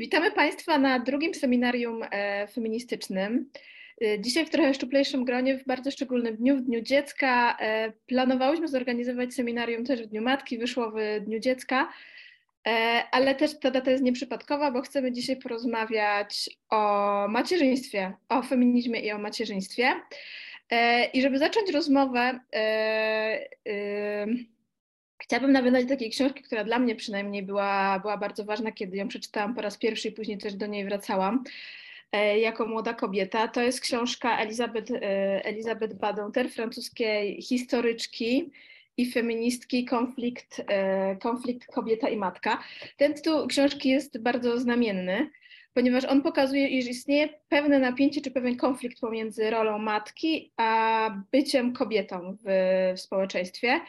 Witamy Państwa na drugim seminarium e, feministycznym. E, dzisiaj w trochę szczuplejszym gronie, w bardzo szczególnym dniu, w Dniu Dziecka. E, planowałyśmy zorganizować seminarium też w Dniu Matki, wyszło w Dniu Dziecka, ale też ta data jest nieprzypadkowa, bo chcemy dzisiaj porozmawiać o macierzyństwie, o feminizmie i o macierzyństwie. I żeby zacząć rozmowę, Chciałabym nawiązać do takiej książki, która dla mnie przynajmniej była, była bardzo ważna, kiedy ją przeczytałam po raz pierwszy i później też do niej wracałam e, jako młoda kobieta. To jest książka Elizabeth, e, Elizabeth Badinter, francuskiej historyczki i feministki konflikt, e, konflikt kobieta i matka. Ten tytuł książki jest bardzo znamienny, ponieważ on pokazuje, iż istnieje pewne napięcie czy pewien konflikt pomiędzy rolą matki a byciem kobietą w, w społeczeństwie.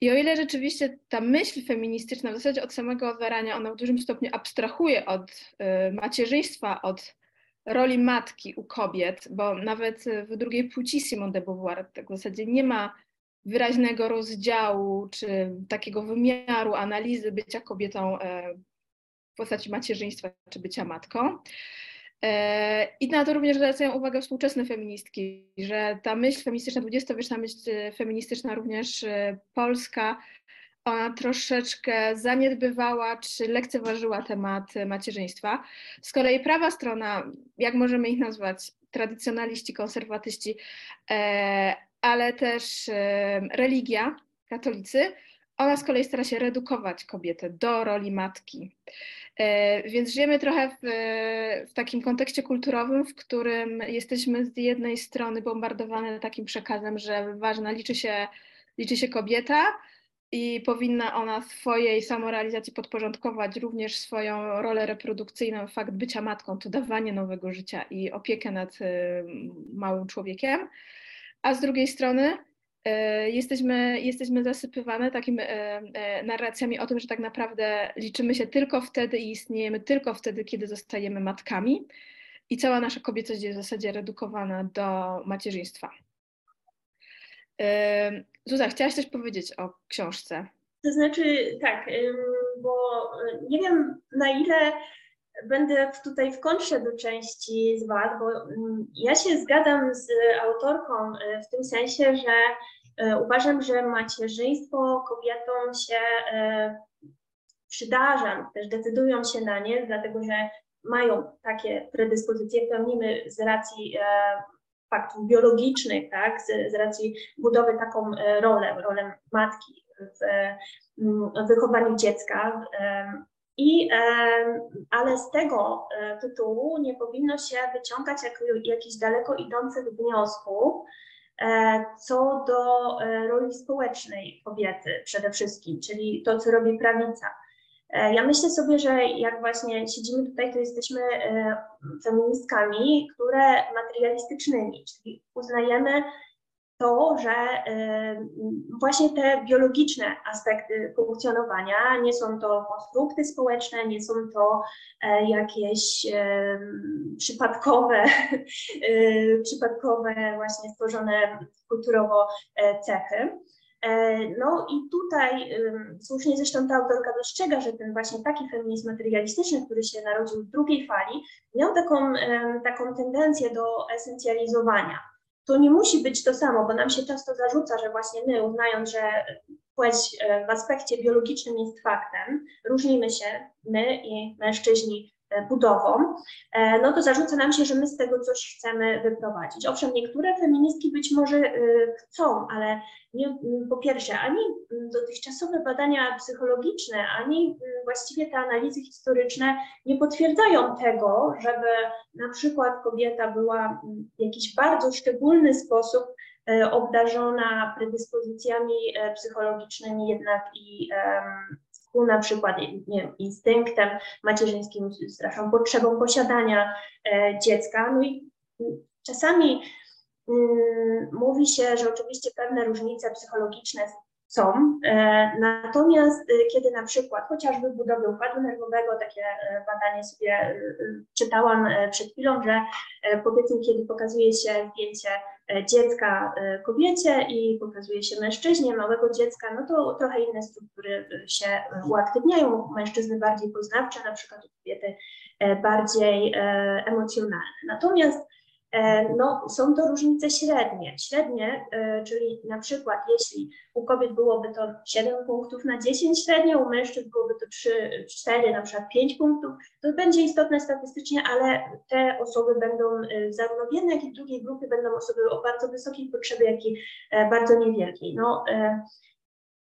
I o ile rzeczywiście ta myśl feministyczna w zasadzie od samego zarania, ona w dużym stopniu abstrahuje od y, macierzyństwa, od roli matki u kobiet, bo nawet w drugiej płci Simone de Beauvoir tak w zasadzie nie ma wyraźnego rozdziału czy takiego wymiaru analizy bycia kobietą y, w postaci macierzyństwa czy bycia matką. E, I na to również zwracają uwagę współczesne feministki, że ta myśl feministyczna, dwudziestowieczna myśl e, feministyczna, również e, polska, ona troszeczkę zaniedbywała czy lekceważyła temat macierzyństwa. Z kolei prawa strona, jak możemy ich nazwać, tradycjonaliści, konserwatyści, ale też religia, katolicy, ona z kolei stara się redukować kobietę do roli matki. E, więc żyjemy trochę w, w, takim kontekście kulturowym, w którym jesteśmy z jednej strony bombardowane takim przekazem, że ważna liczy się, liczy się kobieta i powinna ona swojej samorealizacji podporządkować również swoją rolę reprodukcyjną, fakt bycia matką, to dawanie nowego życia i opiekę nad y, małym człowiekiem. A z drugiej strony jesteśmy, jesteśmy zasypywane takimi e, e, narracjami o tym, że tak naprawdę liczymy się tylko wtedy i istniejemy tylko wtedy, kiedy zostajemy matkami i cała nasza kobiecość jest w zasadzie redukowana do macierzyństwa. Zuza, chciałaś coś powiedzieć o książce? To znaczy tak, bo nie wiem na ile będę tutaj w kontrze do części z Was, bo ja się zgadzam z autorką w tym sensie, że E, uważam, że macierzyństwo kobietom się e, przydarza, też decydują się na nie, dlatego że mają takie predyspozycje, pełnimy z racji e, faktów biologicznych, tak, z, z racji budowy taką rolę, rolę matki w, w wychowaniu dziecka. I, ale z tego tytułu nie powinno się wyciągać jak, jakichś daleko idących wniosków, E, co do e, roli społecznej kobiety przede wszystkim, czyli to, co robi prawica. E, ja myślę sobie, że jak właśnie siedzimy tutaj, to jesteśmy feministkami, które materialistycznymi, czyli uznajemy to, że właśnie te biologiczne aspekty funkcjonowania, nie są to konstrukty społeczne, nie są to e, jakieś przypadkowe, e, przypadkowe właśnie stworzone kulturowo e, cechy. No i tutaj słusznie zresztą ta autorka dostrzega, że ten właśnie taki feminizm materialistyczny, który się narodził w drugiej fali, miał taką, taką tendencję do esencjalizowania to nie musi być to samo, bo nam się często zarzuca, że właśnie my, uznając, że płeć e, w aspekcie biologicznym jest faktem, różnimy się, my i mężczyźni budową, e, no to zarzuca nam się, że my z tego coś chcemy wyprowadzić. Owszem, niektóre feministki być może chcą, ale nie, po pierwsze, ani dotychczasowe badania psychologiczne, ani właściwie te analizy historyczne nie potwierdzają tego, żeby na przykład kobieta była w jakiś bardzo szczególny sposób e, obdarzona predyspozycjami e, psychologicznymi jednak i ku na przykład nie wiem, instynktem macierzyńskim, straszną potrzebą posiadania e, dziecka. No i czasami Mm, mówi się, że oczywiście pewne różnice psychologiczne są. Natomiast kiedy na przykład chociażby w budowie układu nerwowego, takie badanie sobie czytałam przed chwilą, że powiedzmy, kiedy pokazuje się zdjęcie dziecka kobiecie i pokazuje się mężczyźnie, małego dziecka, no to trochę inne struktury się uaktywniają, mężczyzny bardziej poznawcze, na przykład u kobiety bardziej emocjonalne. Natomiast E, no, są to różnice średnie. Średnie, e, czyli na przykład jeśli u kobiet byłoby to 7 punktów na 10 średnio, u mężczyzn byłoby to 3, 4, na przykład 5 punktów, to będzie istotne statystycznie, ale te osoby będą e, zarówno w jednej, jak i w drugiej grupie będą osoby o bardzo wysokiej potrzebie, jak i bardzo niewielkiej. No,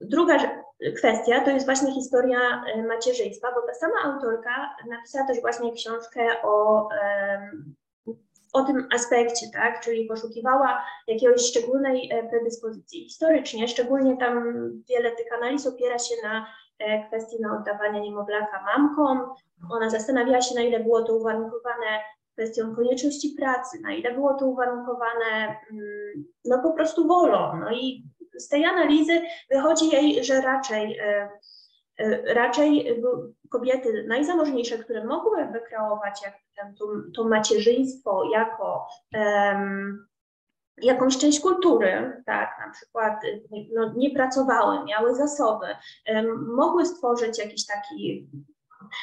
Druga kwestia to jest właśnie historia macierzyństwa, bo ta sama autorka napisała też właśnie książkę o o tym aspekcie, tak, czyli poszukiwała jakiejś szczególnej e, predyspozycji. Historycznie, szczególnie tam wiele tych analiz opiera się na e, kwestii na oddawania niemowlaka mamkom. Ona zastanawiała się, na ile było to uwarunkowane kwestią konieczności pracy, na ile było to uwarunkowane mm, no po prostu wolą. No i z tej analizy wychodzi jej, że raczej e, raczej kobiety najzamożniejsze, które mogły wykreować jak to, to macierzyństwo jako um, jakąś część kultury, tak, na przykład no, nie pracowały, miały zasoby, um, mogły stworzyć jakiś taki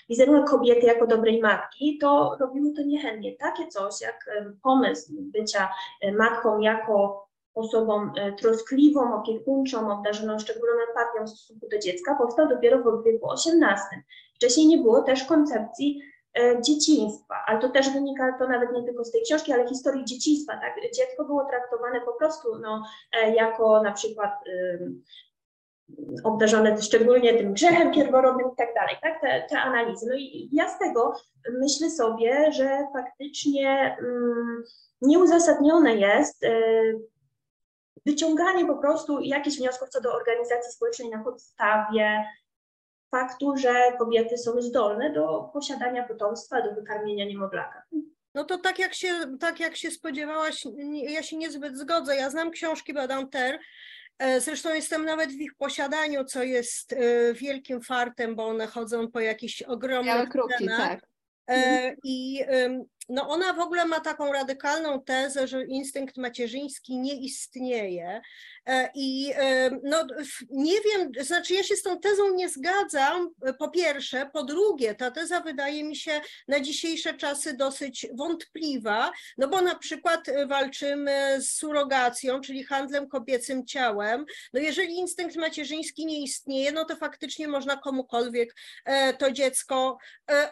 wizerunek kobiety jako dobrej matki, to robiły to niechętnie. Takie coś jak pomysł bycia matką jako osobą e, troskliwą, opiekuńczą, obdarzoną szczególną empatią w stosunku do dziecka powstał dopiero w wieku XVIII. Wcześniej nie było też koncepcji e, dzieciństwa, ale to też wynika to nawet nie tylko z tej książki, ale historii dzieciństwa. Tak? Dziecko było traktowane po prostu no, e, jako na przykład obdarzone szczególnie tym grzechem pierworodnym i tak dalej, tak, te, te, analizy. No i ja z tego myślę sobie, że faktycznie um, nieuzasadnione jest wyciąganie po prostu jakichś wniosków co do organizacji społecznej na podstawie faktu, że kobiety są zdolne do posiadania potomstwa, do wykarmienia niemowlaka. No to tak jak się, tak jak się spodziewałaś, ja się niezbyt zgodzę. Ja znam książki Badanter, e, Zresztą jestem nawet w ich posiadaniu, co jest e, wielkim fartem, bo one chodzą po jakichś ogromnych Białe kruki, tak. E, I no ona w ogóle ma taką radykalną tezę, że instynkt macierzyński nie istnieje. E, I e, no, nie wiem, znaczy ja się z tą tezą nie zgadzam, po pierwsze. Po drugie, ta teza wydaje mi się na dzisiejsze czasy dosyć wątpliwa, no bo na przykład walczymy z surrogacją, czyli handlem kobiecym ciałem. No jeżeli instynkt macierzyński nie istnieje, no to faktycznie można komukolwiek e, to dziecko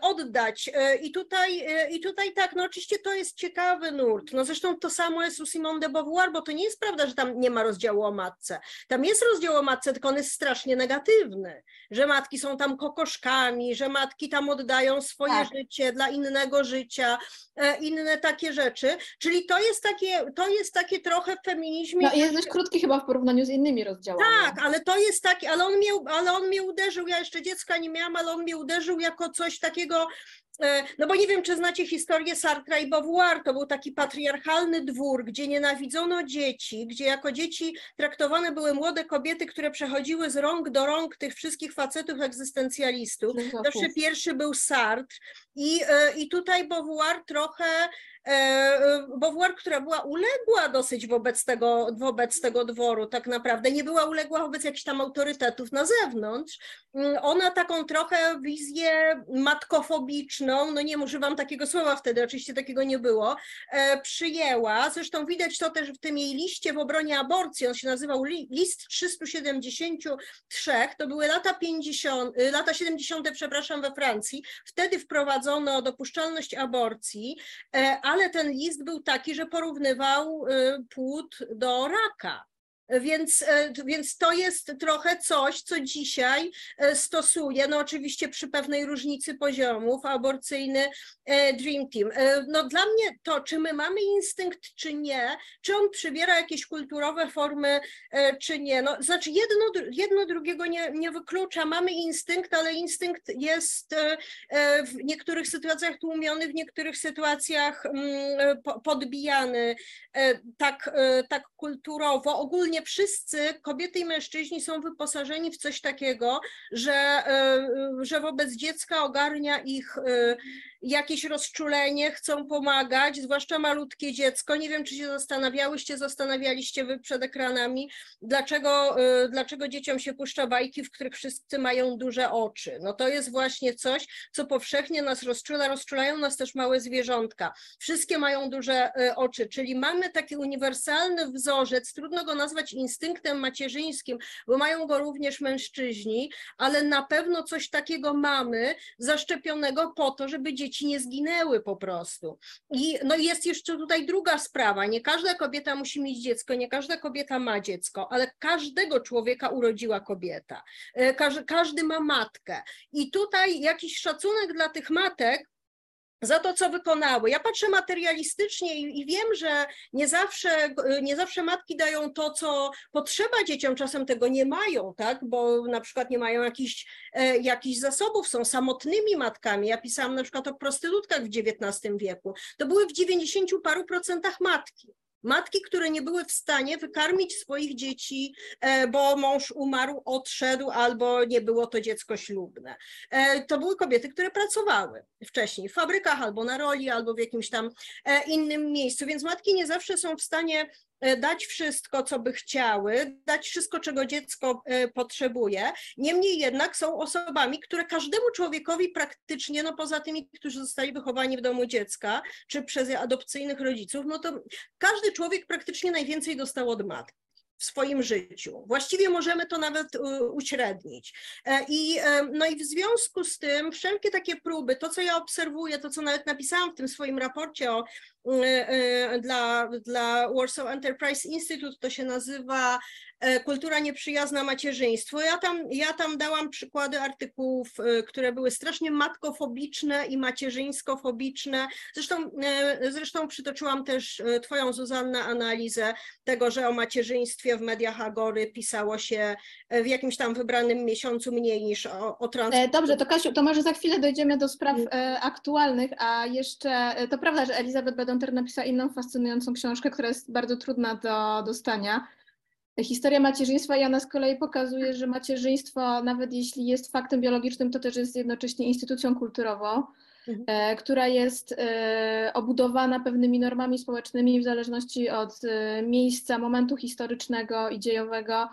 oddać. I tutaj, i tutaj tak, no oczywiście to jest ciekawy nurt. No zresztą to samo jest u Simone de Beauvoir, bo to nie jest prawda, że tam nie ma rozdziału o matce. Tam jest rozdział o matce, tylko on jest strasznie negatywny, że matki są tam kokoszkami, że matki tam oddają swoje tak. życie dla innego życia, e, inne takie rzeczy. Czyli to jest takie, to jest takie trochę w feminizmie. No jest dość krótki chyba w porównaniu z innymi rozdziałami. Tak, ale to jest taki, ale on mnie, ale on mnie uderzył, ja jeszcze dziecka nie miałam, ale on mnie uderzył jako coś takiego no bo nie wiem, czy znacie historię Sartra i Beauvoir, to był taki patriarchalny dwór, gdzie nienawidzono dzieci, gdzie jako dzieci traktowane były młode kobiety, które przechodziły z rąk do rąk tych wszystkich facetów egzystencjalistów. Zawsze pierwszy był Sartre. I, e, i tutaj Beauvoir trochę E, e, Beauvoir, która była uległa dosyć wobec tego, wobec tego dworu, tak naprawdę, nie była uległa wobec jakichś tam autorytetów na zewnątrz. Mm, ona taką trochę wizję matkofobiczną, no nie używam takiego słowa wtedy, oczywiście takiego nie było, e, przyjęła. Zresztą widać to też w tym jej liście w obronie aborcji, on się nazywał list 373, to były lata 50, lata 70, przepraszam, we Francji. Wtedy wprowadzono dopuszczalność aborcji, ale ten list był taki, że porównywał y, płód do raka. Więc, e, więc to jest trochę coś, co dzisiaj e, stosuje, no oczywiście przy pewnej różnicy poziomów, aborcyjny e, Dream Team. No dla mnie to, czy my mamy instynkt, czy nie, czy on przybiera jakieś kulturowe formy, czy nie, no znaczy jedno, jedno drugiego nie, nie wyklucza, mamy instynkt, ale instynkt jest w niektórych sytuacjach tłumiony, w niektórych sytuacjach mm, podbijany tak, tak kulturowo, ogólnie nie wszyscy, kobiety i mężczyźni są wyposażeni w coś takiego, że, że wobec dziecka ogarnia ich jakieś rozczulenie, chcą pomagać, zwłaszcza malutkie dziecko. Nie wiem, czy się zastanawiałyście, zastanawialiście wy przed ekranami, dlaczego, dlaczego dzieciom się puszcza bajki, w których wszyscy mają duże oczy. No to jest właśnie coś, co powszechnie nas rozczula, rozczulają nas też małe zwierzątka. Wszystkie mają duże oczy, czyli mamy taki uniwersalny wzorzec, trudno go nazwać instynktem macierzyńskim, bo mają go również mężczyźni, ale na pewno coś takiego mamy zaszczepionego po to, żeby dzieci nie zginęły po prostu. I no jest jeszcze tutaj druga sprawa, nie każda kobieta musi mieć dziecko, nie każda kobieta ma dziecko, ale każdego człowieka urodziła kobieta. E, każdy, każdy ma matkę. I tutaj jakiś szacunek dla tych matek, za to, co wykonały. Ja patrzę materialistycznie i, i, wiem, że nie zawsze, nie zawsze matki dają to, co potrzeba dzieciom, czasem tego nie mają, tak? bo na przykład nie mają jakichś, e, jakichś zasobów, są samotnymi matkami. Ja pisałam na przykład o prostytutkach w XIX wieku. To były w 90 paru procentach matki. Matki, które nie były w stanie wykarmić swoich dzieci, e, bo mąż umarł, odszedł albo nie było to dziecko ślubne. E, to były kobiety, które pracowały wcześniej w fabrykach albo na roli, albo w jakimś tam e, innym miejscu, więc matki nie zawsze są w stanie dać wszystko, co by chciały, dać wszystko, czego dziecko e, potrzebuje. Niemniej jednak są osobami, które każdemu człowiekowi praktycznie, no poza tymi, którzy zostali wychowani w domu dziecka, czy przez adopcyjnych rodziców, no to każdy człowiek praktycznie najwięcej dostał od matki w swoim życiu. Właściwie możemy to nawet uśrednić. E, I, no i w związku z tym wszelkie takie próby, to co ja obserwuję, to co nawet napisałam w tym swoim raporcie o E, e, dla, dla Warsaw Enterprise Institute, to się nazywa e, Kultura nieprzyjazna macierzyństwu. Ja tam, ja tam dałam przykłady artykułów, które były strasznie matkofobiczne i macierzyńskofobiczne. Zresztą, zresztą przytoczyłam też Twoją, Zuzanna, analizę tego, że o macierzyństwie w mediach Agory pisało się w jakimś tam wybranym miesiącu mniej niż o, o. Dobrze, to Kasiu, to może za chwilę dojdziemy do spraw aktualnych, a jeszcze to prawda, że Elizabeth Donter napisała inną fascynującą książkę, która jest bardzo trudna do dostania. Historia macierzyństwa i ona z kolei pokazuje, że macierzyństwo, nawet jeśli jest faktem biologicznym, to też jest jednocześnie instytucją kulturową, mhm. e, która jest e, obudowana pewnymi normami społecznymi w zależności od e, miejsca, momentu historycznego i dziejowego,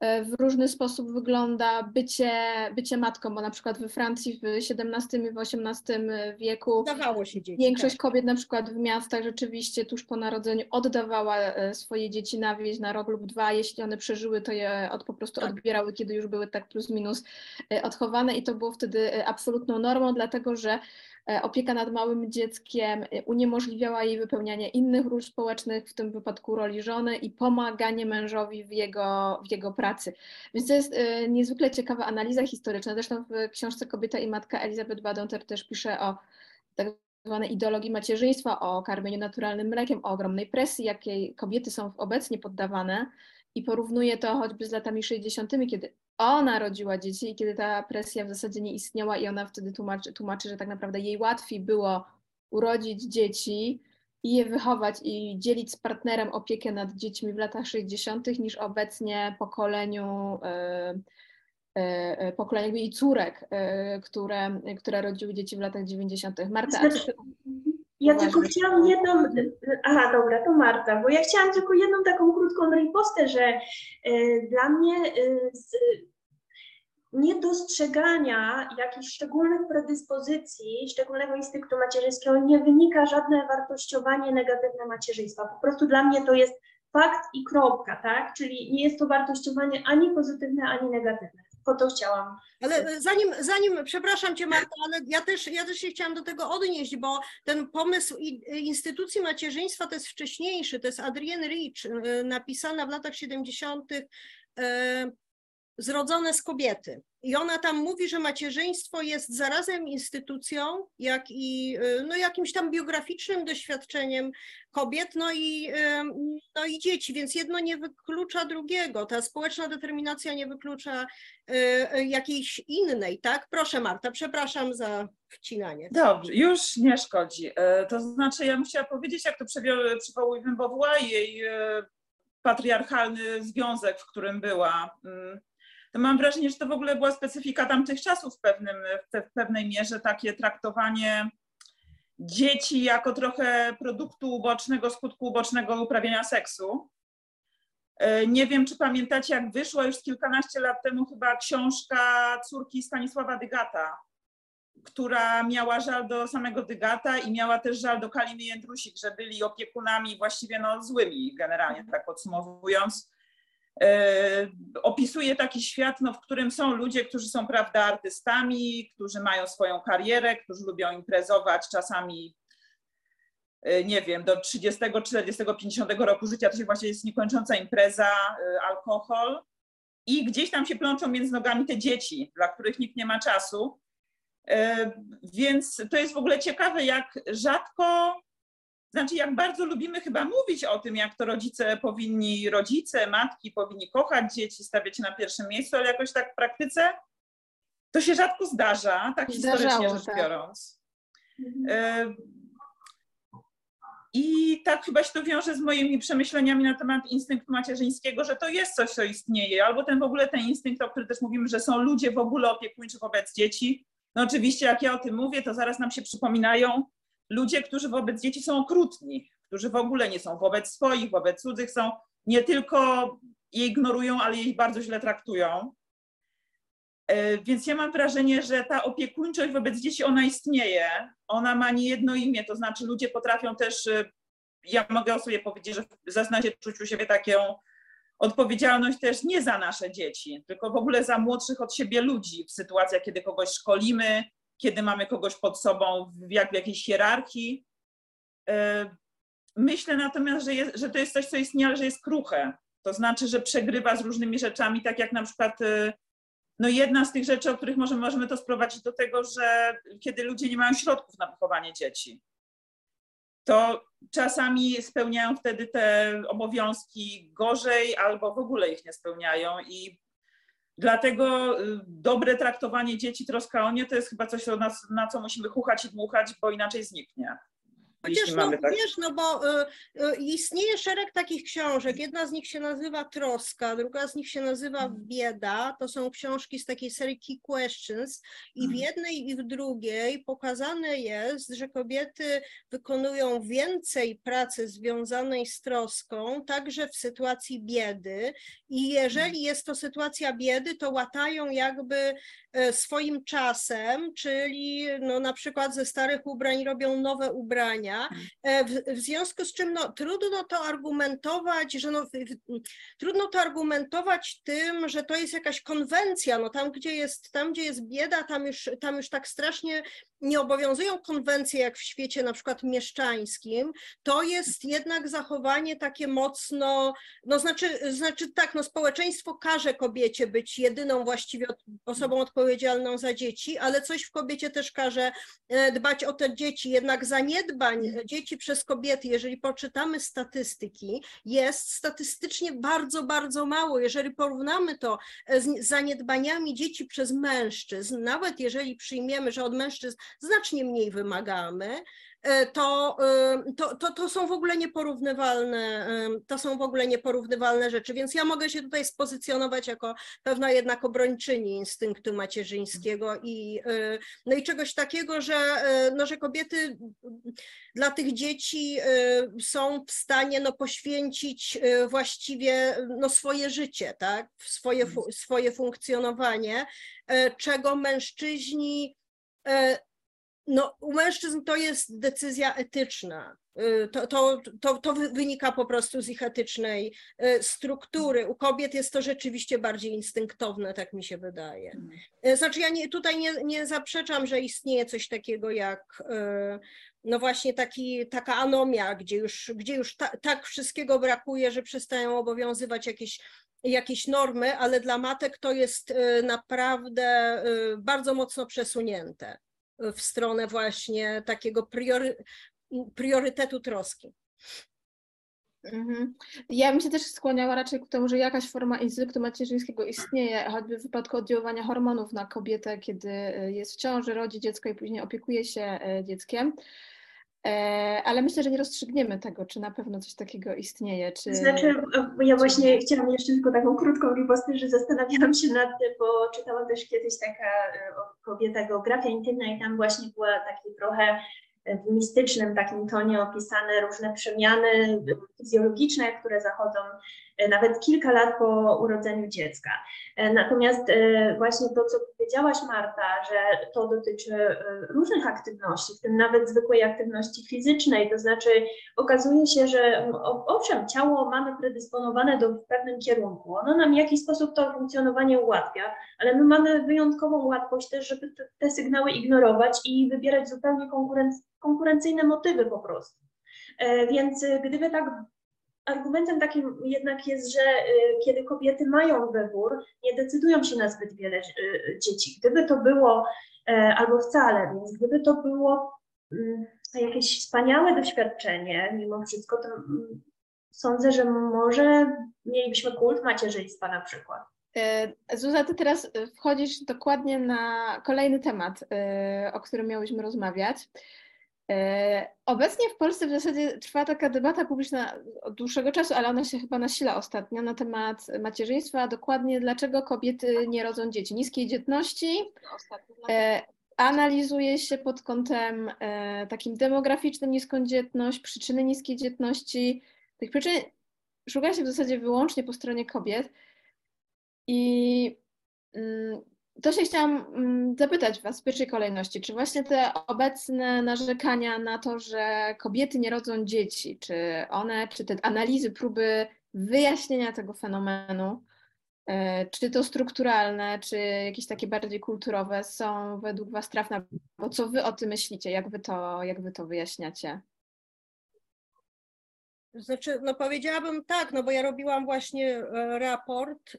w różny sposób wygląda bycie, bycie matką, bo na przykład we Francji w XVII i w XVIII wieku się dzieci, większość tak. kobiet na przykład w miastach rzeczywiście tuż po narodzeniu oddawała e, swoje dzieci na wieś, na rok lub dwa, jeśli one przeżyły, to je od, po prostu tak. odbierały, kiedy już były tak plus minus e, odchowane i to było wtedy absolutną normą, dlatego że E, opieka nad małym dzieckiem e, uniemożliwiała jej wypełnianie innych ról społecznych, w tym wypadku roli żony i pomaganie mężowi w jego, w jego pracy. Więc to jest e, niezwykle ciekawa analiza historyczna. Zresztą w książce Kobieta i Matka Elizabeth Badonter też pisze o tak zwanej ideologii macierzyństwa, o karmieniu naturalnym mlekiem, o ogromnej presji, jakiej kobiety są obecnie poddawane i porównuje to choćby z latami 60., kiedy ona rodziła dzieci i kiedy ta presja w zasadzie nie istniała i ona wtedy tłumaczy, tłumaczy, że tak naprawdę jej łatwiej było urodzić dzieci i je wychować i dzielić z partnerem opiekę nad dziećmi w latach 60. niż obecnie pokoleniu, yy, yy, pokoleniu jej córek, które, które rodziły dzieci w latach 90. Marta, znaczy, ja tylko chciałam jedną, aha dobra, to Marta, bo ja chciałam tylko jedną taką krótką ripostę, że y, dla mnie y, z niedostrzegania jakichś szczególnych predyspozycji, szczególnego instynktu macierzyńskiego nie wynika żadne wartościowanie negatywne macierzyństwa. Po prostu dla mnie to jest fakt i kropka, tak? Czyli nie jest to wartościowanie ani pozytywne, ani negatywne po to chciałam. Ale zanim, zanim, przepraszam Cię Marta, ale ja też, ja też się chciałam do tego odnieść, bo ten pomysł instytucji macierzyństwa to jest wcześniejszy, to jest Adrienne Rich, y, napisana w latach 70 zrodzone z kobiety. I ona tam mówi, że macierzyństwo jest zarazem instytucją, jak i y, no, jakimś tam biograficznym doświadczeniem kobiet, no i, no i dzieci, więc jedno nie wyklucza drugiego. Ta społeczna determinacja nie wyklucza y, y, jakiejś innej, tak? Proszę Marta, przepraszam za wcinanie. Dobrze, już nie szkodzi. E, to znaczy, ja chciała powiedzieć, jak to przywołujemy, bo jej patriarchalny związek, w którym była. To mam wrażenie, że to w ogóle była specyfika tamtych czasów w, pewnym, w pewnej mierze, takie traktowanie dzieci jako trochę produktu ubocznego, skutku ubocznego uprawiania seksu. E, nie wiem, czy pamiętacie, jak wyszła już kilkanaście lat temu chyba książka córki Stanisława Dygata, która miała żal do samego Dygata i miała też żal do Kaliny Jędrusik, że byli opiekunami właściwie no, złymi, generalnie tak podsumowując. E, opisuje taki świat, no, w którym są ludzie, którzy są prawda artystami, którzy mają swoją karierę, którzy lubią imprezować czasami e, nie wiem, do 30, 40, 50 roku życia to się właśnie jest niekończąca impreza, e, alkohol i gdzieś tam się plączą między nogami te dzieci, dla których nikt nie ma czasu. Więc to jest w ogóle ciekawe, jak rzadko znaczy, jak bardzo lubimy chyba mówić o tym, jak to rodzice powinni, rodzice, matki powinni kochać dzieci, stawiać na pierwszym miejscu, ale jakoś tak w praktyce to się rzadko zdarza, tak historycznie rzecz tak. biorąc. Mhm. I tak chyba się to wiąże z moimi przemyśleniami na temat instynktu macierzyńskiego, że to jest coś, co istnieje, albo ten w ogóle ten instynkt, o którym też mówimy, że są ludzie w ogóle opiekuńczy wobec dzieci. No oczywiście, jak ja o tym mówię, to zaraz nam się przypominają ludzie, którzy wobec dzieci są okrutni, którzy w ogóle nie są wobec swoich, wobec cudzych, są nie tylko je ignorują, ale je bardzo źle traktują. E, więc ja mam wrażenie, że ta opiekuńczość wobec dzieci, ona istnieje. Ona ma nie jedno imię, to znaczy ludzie potrafią też, e, ja mogę o sobie powiedzieć, że zaznacie czuć u siebie taką odpowiedzialność też nie za nasze dzieci, tylko w ogóle za młodszych od siebie ludzi w sytuacjach, kiedy kogoś szkolimy, kiedy mamy kogoś pod sobą w, jak w jakiejś hierarchii. E, myślę natomiast, że, jest, że to jest coś, co istnieje, że jest kruche. To znaczy, że przegrywa z różnymi rzeczami, tak jak na przykład e, no jedna z tych rzeczy, o których możemy, możemy to sprowadzić do tego, że kiedy ludzie nie mają środków na wychowanie dzieci, to czasami spełniają wtedy te obowiązki gorzej albo w ogóle ich nie spełniają i Dlatego y, dobre traktowanie dzieci, troska o nie, to jest chyba coś, na co musimy chuchać i dmuchać, bo inaczej zniknie. Chociaż no, tak... wiesz, no bo y, y, istnieje szereg takich książek. Jedna z nich się nazywa Troska, druga z nich się nazywa mhm. Bieda. To są książki z takiej serii Key Questions i w mhm. jednej i w drugiej pokazane jest, że kobiety wykonują więcej pracy związanej z troską, także w sytuacji biedy i jeżeli mhm. jest to sytuacja biedy, to łatają jakby E, swoim czasem, czyli no, na przykład ze starych ubrań robią nowe ubrania, mhm. e, w, w związku z czym no, trudno to argumentować, że no, trudno to argumentować tym, że to jest jakaś konwencja, no tam gdzie jest, tam gdzie jest bieda, tam już, tam już tak strasznie nie obowiązują konwencje jak w świecie na przykład mieszczańskim, to jest jednak zachowanie takie mocno, no znaczy, znaczy tak, no społeczeństwo każe kobiecie być jedyną właściwie osobą odpowiedzialną za dzieci, ale coś w kobiecie też każe e, dbać o te dzieci, jednak zaniedbań dzieci przez kobiety, jeżeli poczytamy statystyki, jest statystycznie bardzo, bardzo mało. Jeżeli porównamy to z zaniedbaniami dzieci przez mężczyzn, nawet jeżeli przyjmiemy, że od mężczyzn znacznie mniej wymagamy, e, to, e, to, to, to są w ogóle nieporównywalne, e, to są w ogóle nieporównywalne rzeczy, więc ja mogę się tutaj spozycjonować jako pewna jednak obrończyni instynktu macierzyńskiego i, no i czegoś takiego, że, no, że kobiety dla tych dzieci są w stanie no, poświęcić właściwie no, swoje życie, tak? swoje, swoje funkcjonowanie, czego mężczyźni no, u mężczyzn to jest decyzja etyczna. Y, to, to, to, to wynika po prostu z ich etycznej y, struktury. U kobiet jest to rzeczywiście bardziej instynktowne, tak mi się wydaje. Mhm. Y, znaczy, ja nie, tutaj nie, nie zaprzeczam, że istnieje coś takiego jak no właśnie taki, taka anomia, gdzie już, gdzie już ta, tak wszystkiego brakuje, że przestają obowiązywać jakieś jakieś normy, ale dla matek to jest naprawdę bardzo mocno przesunięte w stronę właśnie takiego priory, priorytetu troski. Mhm. Ja bym się też skłaniała raczej ku temu, że jakaś forma instynktu macierzyńskiego istnieje, choćby w wypadku oddziaływania hormonów na kobietę, kiedy jest w ciąży, rodzi dziecko i później opiekuje się e, dzieckiem. E, ale myślę, że nie rozstrzygniemy tego, czy na pewno coś takiego istnieje. Czy... Znaczy, ja właśnie chciałam jeszcze tylko taką krótką ribostę, że zastanawiałam się nad tym, bo czytałam też kiedyś taka kobieta, geografia intymna i tam właśnie była taki trochę w mistycznym takim tonie opisane różne przemiany fizjologiczne, które zachodzą e, nawet kilka lat po urodzeniu dziecka. E, natomiast e, właśnie to, co powiedziałaś, Marta, że to dotyczy różnych aktywności, w tym nawet zwykłej aktywności fizycznej, to znaczy okazuje się, że owszem, ciało mamy predysponowane do w pewnym kierunku, ono nam w jakiś sposób to funkcjonowanie ułatwia, ale my mamy wyjątkową łatwość też, żeby te, te sygnały ignorować i wybierać zupełnie konkurencyjne motywy po prostu. Więc gdyby tak argumentem takim jednak jest, że y, kiedy kobiety mają wybór, nie decydują się na zbyt wiele y, dzieci. Gdyby to było, e, albo wcale, więc gdyby to było mm, jakieś wspaniałe doświadczenie, mimo wszystko, to mm, sądzę, że może mielibyśmy kult macierzyństwa na przykład. Zuza, ty teraz wchodzisz dokładnie na kolejny temat, o którym miałyśmy rozmawiać. E, obecnie w Polsce w zasadzie trwa taka debata publiczna od dłuższego czasu, ale ona się chyba nasila ostatnio na temat macierzyństwa, dokładnie dlaczego kobiety nie rodzą dzieci. Niskiej dzietności e, analizuje się pod kątem e, takim demograficznym niską dzietność, przyczyny niskiej dzietności. Tych przyczyn szuka się w zasadzie wyłącznie po stronie kobiet. I mm, to się chciałam mm, zapytać Was w pierwszej kolejności, czy właśnie te obecne narzekania na to, że kobiety nie rodzą dzieci, czy one, czy te analizy, próby wyjaśnienia tego fenomenu, e, czy to strukturalne, czy jakieś takie bardziej kulturowe są według Was trafne? Bo co Wy o tym myślicie? Jak Wy to, jak wy to wyjaśniacie? Znaczy, no powiedziałabym tak, no bo ja robiłam właśnie e, raport e,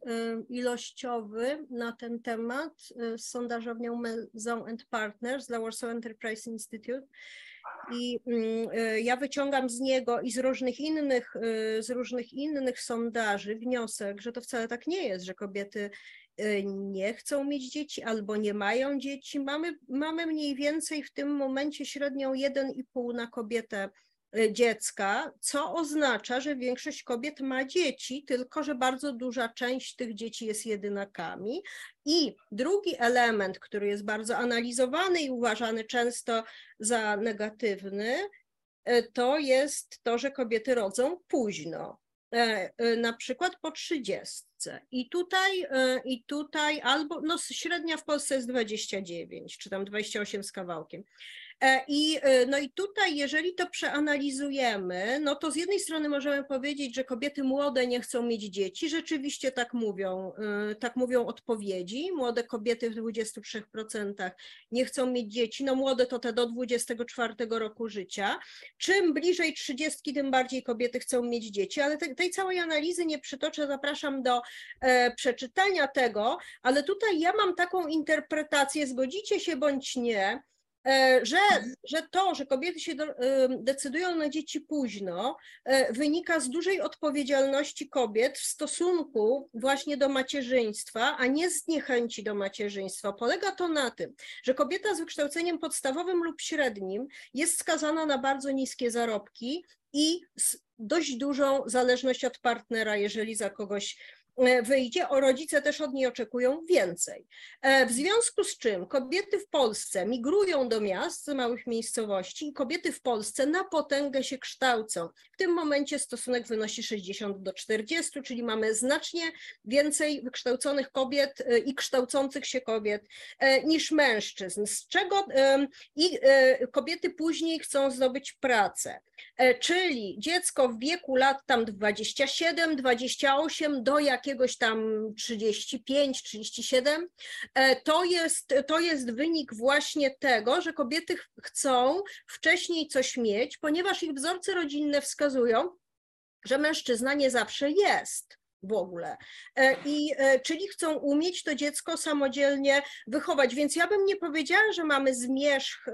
ilościowy na ten temat e, z sondażownią Maison and Partners dla Warsaw Enterprise Institute i mm, ja wyciągam z niego i z różnych innych, z różnych innych sondaży wniosek, że to wcale tak nie jest, że kobiety nie chcą mieć dzieci albo nie mają dzieci. Mamy, mamy mniej więcej w tym momencie średnią 1,5 na kobietę dziecka, co oznacza, że większość kobiet ma dzieci, tylko że bardzo duża część tych dzieci jest jedynakami. I drugi element, który jest bardzo analizowany i uważany często za negatywny, y, to jest to, że kobiety rodzą późno. E, y, na przykład po trzydziestce. I tutaj, I tutaj albo, no średnia w Polsce jest 29, czy tam 28 z kawałkiem. E, I, e, no i tutaj, jeżeli to przeanalizujemy, no to z jednej strony możemy powiedzieć, że kobiety młode nie chcą mieć dzieci. Rzeczywiście tak mówią, e, tak mówią odpowiedzi. Młode kobiety w 23% nie chcą mieć dzieci. No młode to te do 24 roku życia. Czym bliżej 30, tym bardziej kobiety chcą mieć dzieci, ale te, tej całej analizy nie przytoczę, zapraszam do e, przeczytania tego, ale tutaj ja mam taką interpretację, zgodzicie się bądź nie, że, że to, że kobiety się do, decydują na dzieci późno, e, wynika z dużej odpowiedzialności kobiet w stosunku właśnie do macierzyństwa, a nie z niechęci do macierzyństwa. Polega to na tym, że kobieta z wykształceniem podstawowym lub średnim jest skazana na bardzo niskie zarobki i dość dużą zależność od partnera, jeżeli za kogoś E, wyjdzie, o rodzice też od niej oczekują więcej. E, w związku z czym kobiety w Polsce migrują do miast, z małych miejscowości i kobiety w Polsce na potęgę się kształcą. W tym momencie stosunek wynosi 60 do 40, czyli mamy znacznie więcej wykształconych kobiet e, i kształcących się kobiet niż mężczyzn, z czego i kobiety później chcą zdobyć pracę. Czyli dziecko w wieku lat tam 27, 28 do jak jakiegoś tam 35, 37, e, to jest, to jest wynik właśnie tego, że kobiety chcą wcześniej coś mieć, ponieważ ich wzorce rodzinne wskazują, że mężczyzna nie zawsze jest w ogóle. E, I e, czyli chcą umieć to dziecko samodzielnie wychować. Więc ja bym nie powiedziała, że mamy zmierzch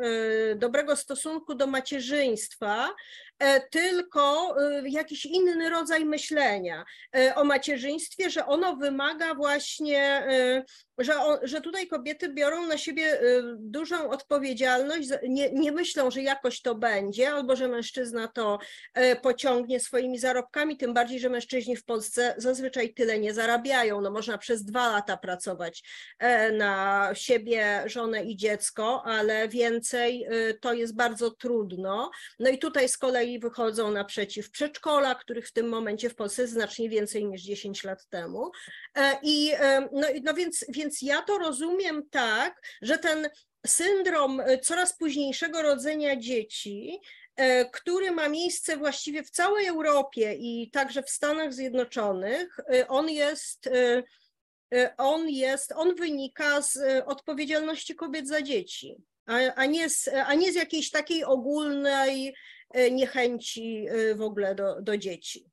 dobrego stosunku do macierzyństwa, E, tylko e, jakiś inny rodzaj myślenia e, o macierzyństwie, że ono wymaga właśnie że, że tutaj kobiety biorą na siebie dużą odpowiedzialność, nie, nie myślą, że jakoś to będzie, albo że mężczyzna to e, pociągnie swoimi zarobkami, tym bardziej, że mężczyźni w Polsce zazwyczaj tyle nie zarabiają. No można przez dwa lata pracować e, na siebie, żonę i dziecko, ale więcej to jest bardzo trudno. No i tutaj z kolei wychodzą naprzeciw przedszkola, których w tym momencie w Polsce jest znacznie więcej niż 10 lat temu. E, I no, no więc, więc ja to rozumiem tak, że ten syndrom e, coraz późniejszego rodzenia dzieci, e, który ma miejsce właściwie w całej Europie i także w Stanach Zjednoczonych, on jest, on jest, on wynika z odpowiedzialności kobiet za dzieci, a, a, nie, z, a nie z jakiejś takiej ogólnej niechęci w ogóle do, do dzieci.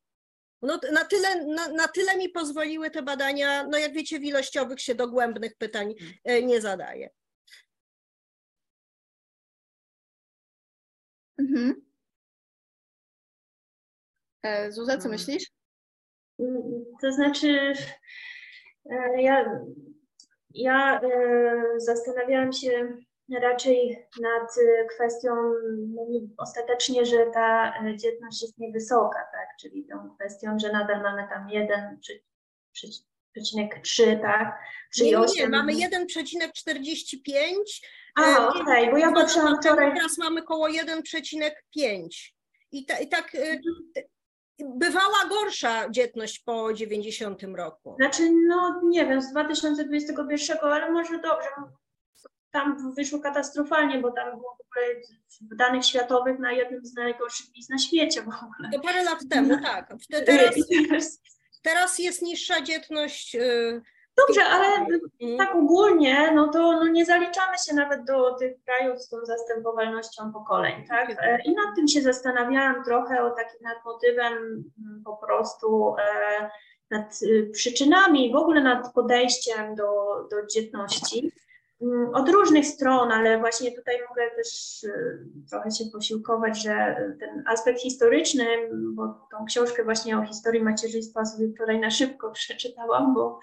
No, na, tyle, na, na tyle mi pozwoliły te badania, no jak wiecie, w ilościowych się dogłębnych pytań e, nie zadaje. Mhm. E, Zuza, co hmm. myślisz? To znaczy, e, ja, ja zastanawiałam się raczej nad y, kwestią no, ostatecznie, że ta y, dzietność jest niewysoka, tak? czyli tą kwestią, że nadal mamy tam 1,3, tak? Czyli nie, nie, mamy 1,45. A, e, okej, okay, bo ja patrzyłam wczoraj. Teraz mamy koło 1,5. I, ta, i tak y, mhm. bywała gorsza dzietność po 90 roku. Znaczy, no nie wiem, z 2021, ale może dobrze, tam wyszło katastrofalnie, bo tam było w ogóle w danych światowych na jednym z najgorszych miejsc na świecie w ogóle. To parę lat temu, no. tak. Teraz, teraz jest niższa dzietność. Y, Dobrze, ale mhm. tak ogólnie, no to no nie zaliczamy się nawet do tych krajów z tą zastępowalnością pokoleń, tak? E, I nad tym się zastanawiałam trochę, o takim nad motywem mm, po prostu, e, nad y, przyczynami, w ogóle nad podejściem do, do dzietności. Mm, od różnych stron, ale właśnie tutaj mogę też y, trochę się posiłkować, że ten aspekt historyczny, bo tą książkę właśnie o historii macierzyństwa sobie wczoraj na szybko przeczytałam, bo,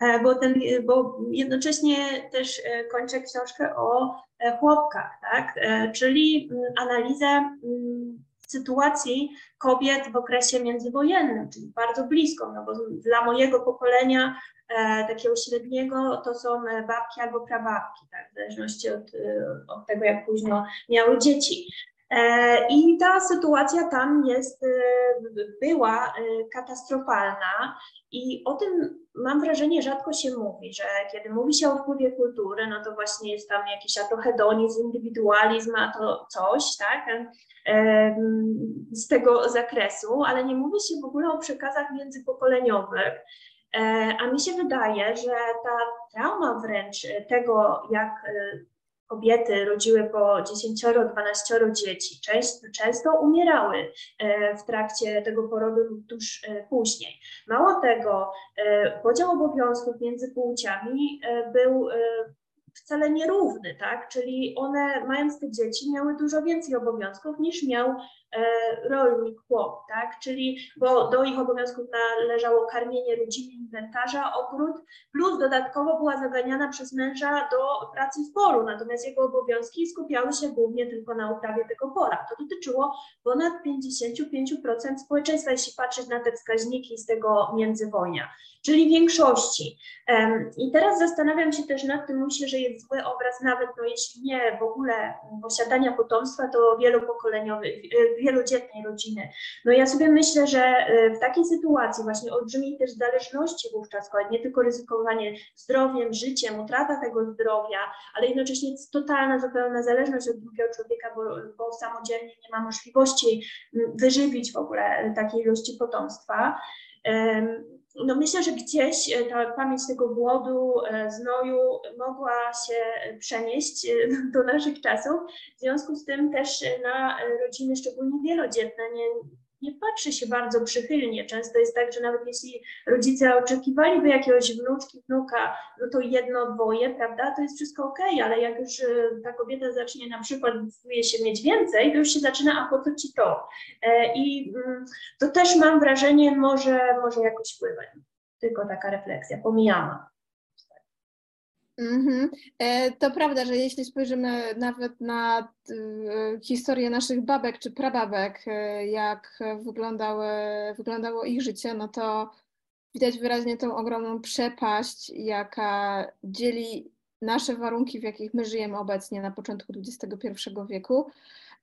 e, bo, ten, bo jednocześnie też e, kończę książkę o e, chłopkach, tak? czyli mm, analizę mm, sytuacji kobiet w okresie międzywojennym, czyli bardzo blisko, no bo dla mojego pokolenia e, takiego średniego to są babki albo prababki, tak, w zależności od, e, od tego, jak późno miały dzieci. E, I ta sytuacja tam jest, e, była e, katastrofalna i o tym mam wrażenie rzadko się mówi, że kiedy mówi się o wpływie kultury, no to właśnie jest tam jakiś a to hedonizm, indywidualizm, a to coś, tak, z tego zakresu, ale nie mówi się w ogóle o przekazach międzypokoleniowych. A mi się wydaje, że ta trauma wręcz tego, jak kobiety rodziły po 10-12 dzieci, często, umierały e, w trakcie tego porodu lub tuż e, później. Mało tego, e, podział obowiązków między płciami był wcale nierówny, tak? Czyli one, mając te dzieci, miały dużo więcej obowiązków niż miał rolnik chłop, tak? Czyli, bo do ich obowiązków należało karmienie rodziny, inwentarza, ogród, plus dodatkowo była zaganiana przez męża do pracy w polu, natomiast jego obowiązki skupiały się głównie tylko na uprawie tego pola. To dotyczyło ponad 55% społeczeństwa, jeśli patrzeć na te wskaźniki z tego międzywojnia, czyli większości. I teraz zastanawiam się też nad tym, myślę, że jest zły obraz, nawet no, jeśli nie w ogóle posiadania potomstwa, to wielopokoleniowej, e, wielodzietnej rodziny. No ja sobie myślę, że e, w takiej sytuacji właśnie olbrzymiej też zależności wówczas, nie tylko ryzykowanie zdrowiem, życiem, utrata tego zdrowia, ale jednocześnie totalna, zupełna zależność od drugiego człowieka, bo, bo samodzielnie nie ma możliwości wyżywić w ogóle takiej ilości potomstwa no myślę, że gdzieś e, ta pamięć tego głodu, e, znoju mogła się przenieść e, do naszych czasów. W związku z tym też na rodziny, szczególnie wielodzietne, nie, nie patrzy się bardzo przychylnie. Często jest tak, że nawet jeśli rodzice oczekiwaliby jakiegoś wnuczki, wnuka, no to jedno, dwoje, prawda, to jest wszystko ok, ale jak już ta kobieta zacznie na przykład decyduje się mieć więcej, to już się zaczyna, a po co ci to? I mm, to też mam wrażenie, może, może jakoś wpływać. Tylko taka refleksja, pomijana. Mhm. E, to prawda, że jeśli spojrzymy nawet na y, historię naszych babek czy prababek, e, jak wyglądały, wyglądało ich życie, no to widać wyraźnie tą ogromną przepaść, jaka dzieli nasze warunki, w jakich my żyjemy obecnie na początku XXI wieku,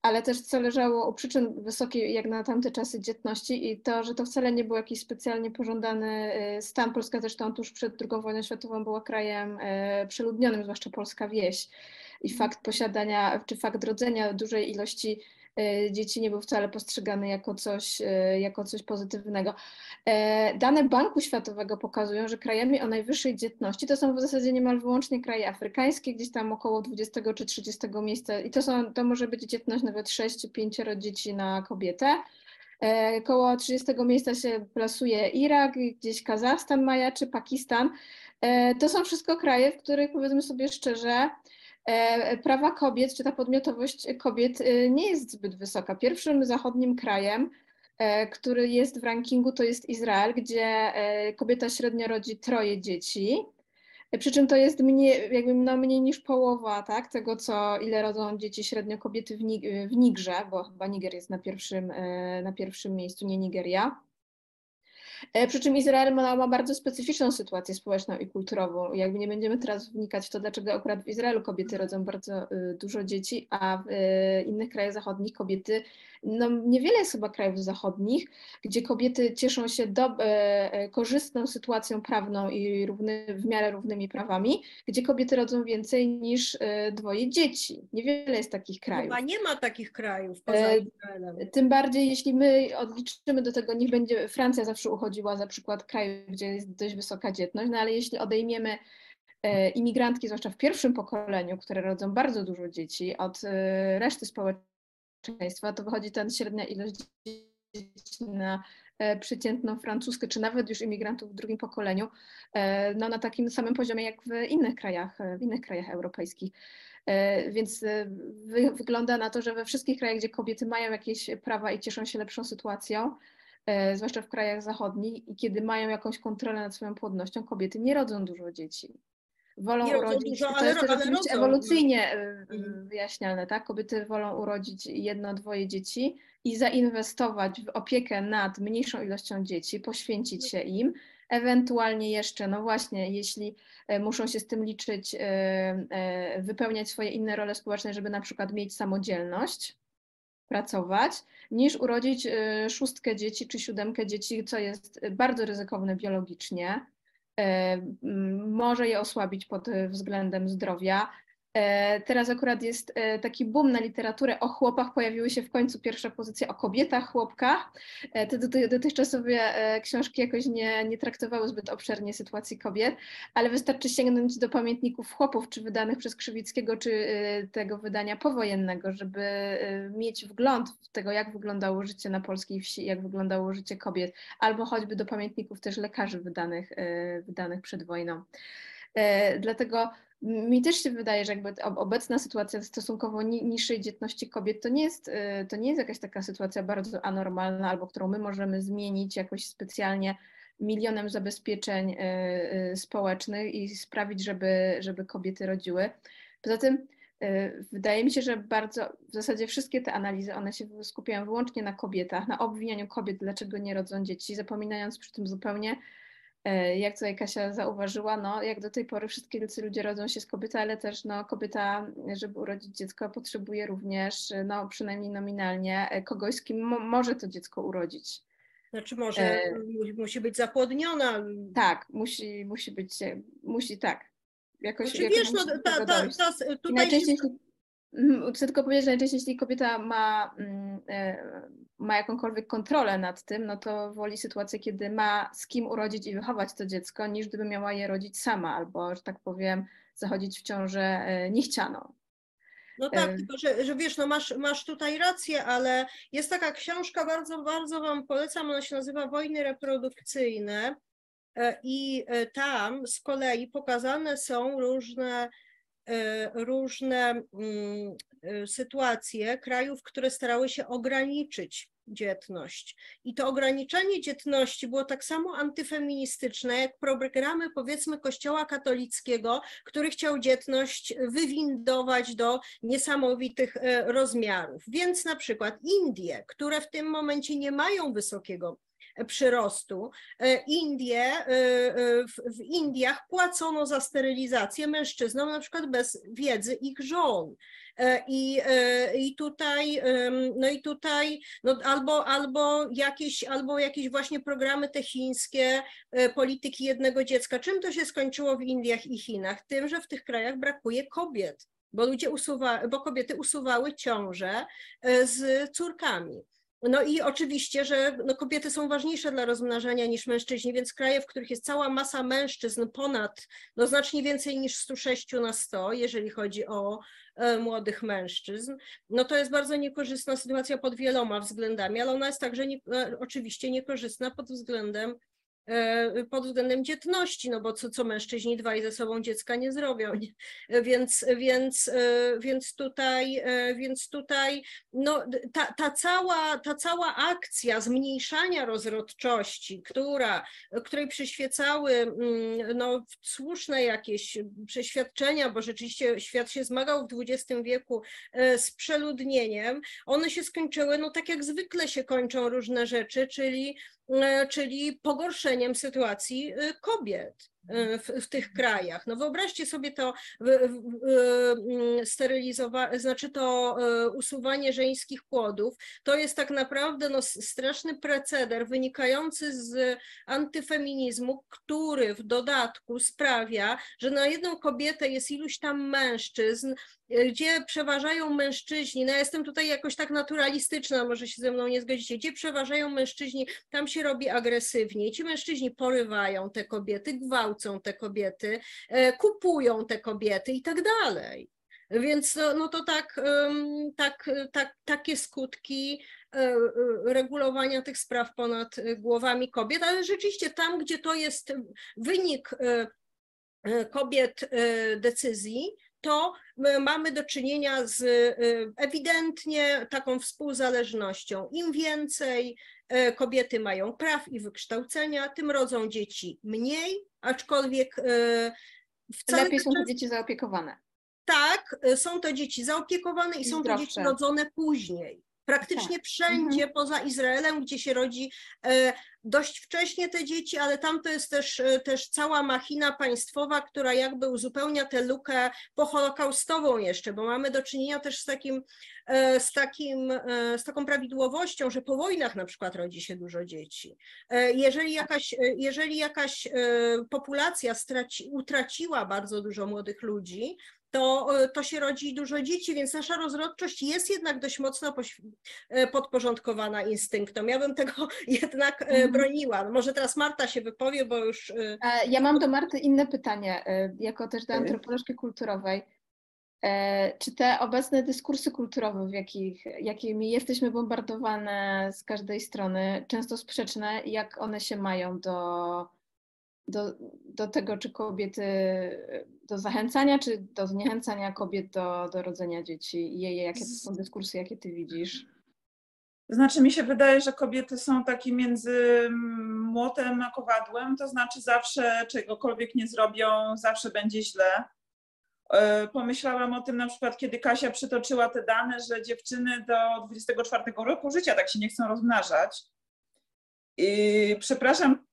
ale też co leżało u przyczyn wysokiej jak na tamte czasy dzietności i to, że to wcale nie był jakiś specjalnie pożądany y, stan. Polska zresztą tuż przed II wojną światową była krajem y, przeludnionym, zwłaszcza polska wieś. I fakt posiadania, czy fakt rodzenia dużej ilości dzieci nie był wcale postrzegany jako coś, e, jako coś pozytywnego. E, dane Banku Światowego pokazują, że krajami o najwyższej dzietności to są w zasadzie niemal wyłącznie kraje afrykańskie, gdzieś tam około 20 czy 30 miejsca i to, są, to może być dzietność nawet 6 czy 5 dzieci na kobietę. Koło 30 miejsca się plasuje Irak, gdzieś Kazachstan majaczy, Pakistan. To są wszystko kraje, w których powiedzmy sobie szczerze, E, prawa kobiet, czy ta podmiotowość kobiet e, nie jest zbyt wysoka. Pierwszym zachodnim krajem, e, który jest w rankingu, to jest Izrael, gdzie kobieta średnio rodzi troje dzieci. Przy czym to jest mniej, jakby no mniej niż połowa tak, tego, co ile rodzą dzieci średnio kobiety w, w Nigrze, bo chyba Niger jest na pierwszym, na pierwszym miejscu, nie Nigeria. E, przy czym Izrael ma, ma, bardzo specyficzną sytuację społeczną i kulturową. Jakby nie będziemy teraz wnikać w to, dlaczego akurat w Izraelu kobiety rodzą bardzo y, dużo dzieci, a w y, innych krajach zachodnich kobiety no niewiele jest chyba krajów zachodnich, gdzie kobiety cieszą się do, e, e, korzystną sytuacją prawną i równy, w miarę równymi prawami, gdzie kobiety rodzą więcej niż e, dwoje dzieci. Niewiele jest takich krajów. Chyba nie ma takich krajów poza Izraelem. Tym bardziej, jeśli my odliczymy do tego, niech będzie, Francja zawsze uchodziła za przykład kraju, gdzie jest dość wysoka dzietność, no ale jeśli odejmiemy imigrantki, zwłaszcza w pierwszym pokoleniu, które rodzą bardzo dużo dzieci, od reszty społeczeństwa, społeczeństwa, to wychodzi ta średnia ilość dzieci na e, przeciętną francuskę, czy nawet już imigrantów w drugim pokoleniu, e, no, na takim samym poziomie jak w innych krajach, e, w innych krajach europejskich. Więc wy, wygląda na to, że we wszystkich krajach, gdzie kobiety mają jakieś prawa i cieszą się lepszą sytuacją, zwłaszcza w krajach zachodnich, i kiedy mają jakąś kontrolę nad swoją płodnością, kobiety nie rodzą dużo dzieci wolą nie urodzić, dużo, to jest ale, oczywiście ewolucyjnie y, mhm. wyjaśniane, tak? Kobiety wolą urodzić jedno, dwoje dzieci i zainwestować w opiekę nad mniejszą ilością dzieci, poświęcić się im, ewentualnie jeszcze, no właśnie, jeśli e, muszą się z tym liczyć, e, e, wypełniać swoje inne role społeczne, żeby na przykład mieć samodzielność, pracować, niż urodzić szóstkę dzieci czy siódemkę dzieci, co jest bardzo ryzykowne biologicznie może je osłabić pod względem zdrowia. E, teraz akurat jest e, taki boom na literaturę o chłopach, pojawiły się w końcu pierwsze pozycje o kobietach, chłopkach. Te dotychczasowe książki jakoś nie, nie traktowały zbyt obszernie sytuacji kobiet, ale wystarczy sięgnąć do pamiętników chłopów, czy wydanych przez Krzywickiego, czy tego wydania powojennego, żeby mieć wgląd w tego, jak wyglądało życie na polskiej wsi, jak wyglądało życie kobiet, albo choćby do pamiętników też lekarzy wydanych, wydanych przed wojną. Dlatego mi też się wydaje, że jakby obecna sytuacja stosunkowo niższej dzietności kobiet to nie, jest, y, to nie jest jakaś taka sytuacja bardzo anormalna, albo którą my możemy zmienić jakoś specjalnie milionem zabezpieczeń y, y, społecznych i sprawić, żeby, żeby kobiety rodziły. Poza tym wydaje mi się, że bardzo, w zasadzie wszystkie te analizy, one się skupiają wyłącznie na kobietach, na obwinianiu kobiet, dlaczego nie rodzą dzieci, zapominając przy tym zupełnie jak tutaj Kasia zauważyła, no, jak do tej pory wszystkie ludzie rodzą się z kobiety, ale też no, kobieta, żeby urodzić dziecko, potrzebuje również, no, przynajmniej nominalnie, e, kogoś, z kim mo może to dziecko urodzić. Znaczy może e... musi być zapłodniona. Tak, musi, musi być, musi tak. Jakoś, znaczy, wiesz, no, ta, ta, ta, tutaj najczęściej, się... Mhm, chcę tylko powiedzieć, że najczęściej jeśli kobieta ma, mm, e, ma jakąkolwiek kontrolę nad tym, no to woli sytuację, kiedy ma z kim urodzić i wychować to dziecko, niż gdyby miała je rodzić sama, albo, że tak powiem, zachodzić w ciążę e, niechcianą. No tak, e, tylko że, że wiesz, no masz, masz tutaj rację, ale jest taka książka, bardzo, bardzo Wam polecam, ona się nazywa Wojny reprodukcyjne i tam z kolei pokazane są różne różne mm, e, sytuacje krajów, które starały się ograniczyć dzietność. I to ograniczanie dzietności było tak samo antyfeministyczne, jak programy, powiedzmy, Kościoła katolickiego, który chciał dzietność wywindować do niesamowitych e, rozmiarów. Więc na przykład Indie, które w tym momencie nie mają wysokiego przyrostu. E, Indie, e, e, w Indiach płacono za sterylizację mężczyznom na przykład bez wiedzy ich żon. I, i tutaj, no i tutaj no albo, albo, jakieś, albo jakieś właśnie programy te chińskie polityki jednego dziecka. Czym to się skończyło w Indiach i Chinach? Tym, że w tych krajach brakuje kobiet bo ludzie usuwa, bo kobiety usuwały ciąże z córkami. No i oczywiście, że no kobiety są ważniejsze dla rozmnażania niż mężczyźni, więc kraje, w których jest cała masa mężczyzn ponad, no znacznie więcej niż 106 na 100, jeżeli chodzi o e, młodych mężczyzn, no to jest bardzo niekorzystna sytuacja pod wieloma względami, ale ona jest także nie, e, oczywiście niekorzystna pod względem pod względem dzietności, no bo co, co mężczyźni dwaj ze sobą dziecka nie zrobią. Więc, więc, e, więc tutaj, e, więc tutaj no, ta, ta, cała, ta cała akcja zmniejszania rozrodczości, która, której przyświecały mm, no, słuszne jakieś przeświadczenia, bo rzeczywiście świat się zmagał w XX wieku z przeludnieniem, one się skończyły, no tak jak zwykle się kończą różne rzeczy, czyli E, czyli pogorszeniem sytuacji e, kobiet. E, w, w, tych krajach. No wyobraźcie sobie to mm, sterylizowanie, znaczy to usuwanie żeńskich płodów, to jest tak naprawdę no, straszny preceder wynikający z antyfeminizmu, który w dodatku sprawia, że na jedną kobietę jest iluś tam mężczyzn, gdzie przeważają mężczyźni, no ja jestem tutaj jakoś tak naturalistyczna, może się ze mną nie zgodzicie, gdzie przeważają mężczyźni, tam się robi agresywnie, ci mężczyźni porywają te kobiety, gwałcą te kobiety, e, kupują te kobiety i tak dalej. Więc no, no to tak, tak, tak, takie skutki e, e, regulowania tych spraw ponad głowami kobiet, ale rzeczywiście tam, gdzie to jest wynik kobiet decyzji, to mamy do czynienia z ewidentnie taką współzależnością. Im więcej kobiety mają praw i wykształcenia, tym rodzą dzieci mniej, aczkolwiek y, wcale lepiej są te dzieci zaopiekowane. Tak, są to dzieci zaopiekowane i, I są to dzieci rodzone później. Praktycznie tak. wszędzie mhm. poza Izraelem, gdzie się rodzi e, dość wcześnie te dzieci, ale tam to jest też, e, też cała machina państwowa, która jakby uzupełnia tę lukę poholokaustową jeszcze, bo mamy do czynienia też z takim, e, z takim, z taką prawidłowością, że po wojnach na przykład rodzi się dużo dzieci. Jeżeli jakaś, jeżeli jakaś populacja straci, utraciła bardzo dużo młodych ludzi, to, e, to się rodzi dużo dzieci, więc nasza rozrodczość jest jednak dość mocno e, podporządkowana instynktom. Ja bym tego jednak e, mhm. broniła. No, może teraz Marta się wypowie, bo już. Ja mam do Marty inne pytanie, jako też do antropolożki kulturowej. Czy te obecne dyskursy kulturowe, w jakich, jakimi jesteśmy bombardowane z każdej strony, często sprzeczne, jak one się mają do, do, do tego, czy kobiety, do zachęcania, czy do zniechęcania kobiet do, do rodzenia dzieci? Je, jakie to są dyskursy, jakie ty widzisz? Znaczy, mi się wydaje, że kobiety są takie między młotem a kowadłem, to znaczy zawsze czegokolwiek nie zrobią, zawsze będzie źle. E, pomyślałam o tym na przykład, kiedy Kasia przytoczyła te dane, że dziewczyny do 24 roku życia tak się nie chcą rozmnażać. I przepraszam,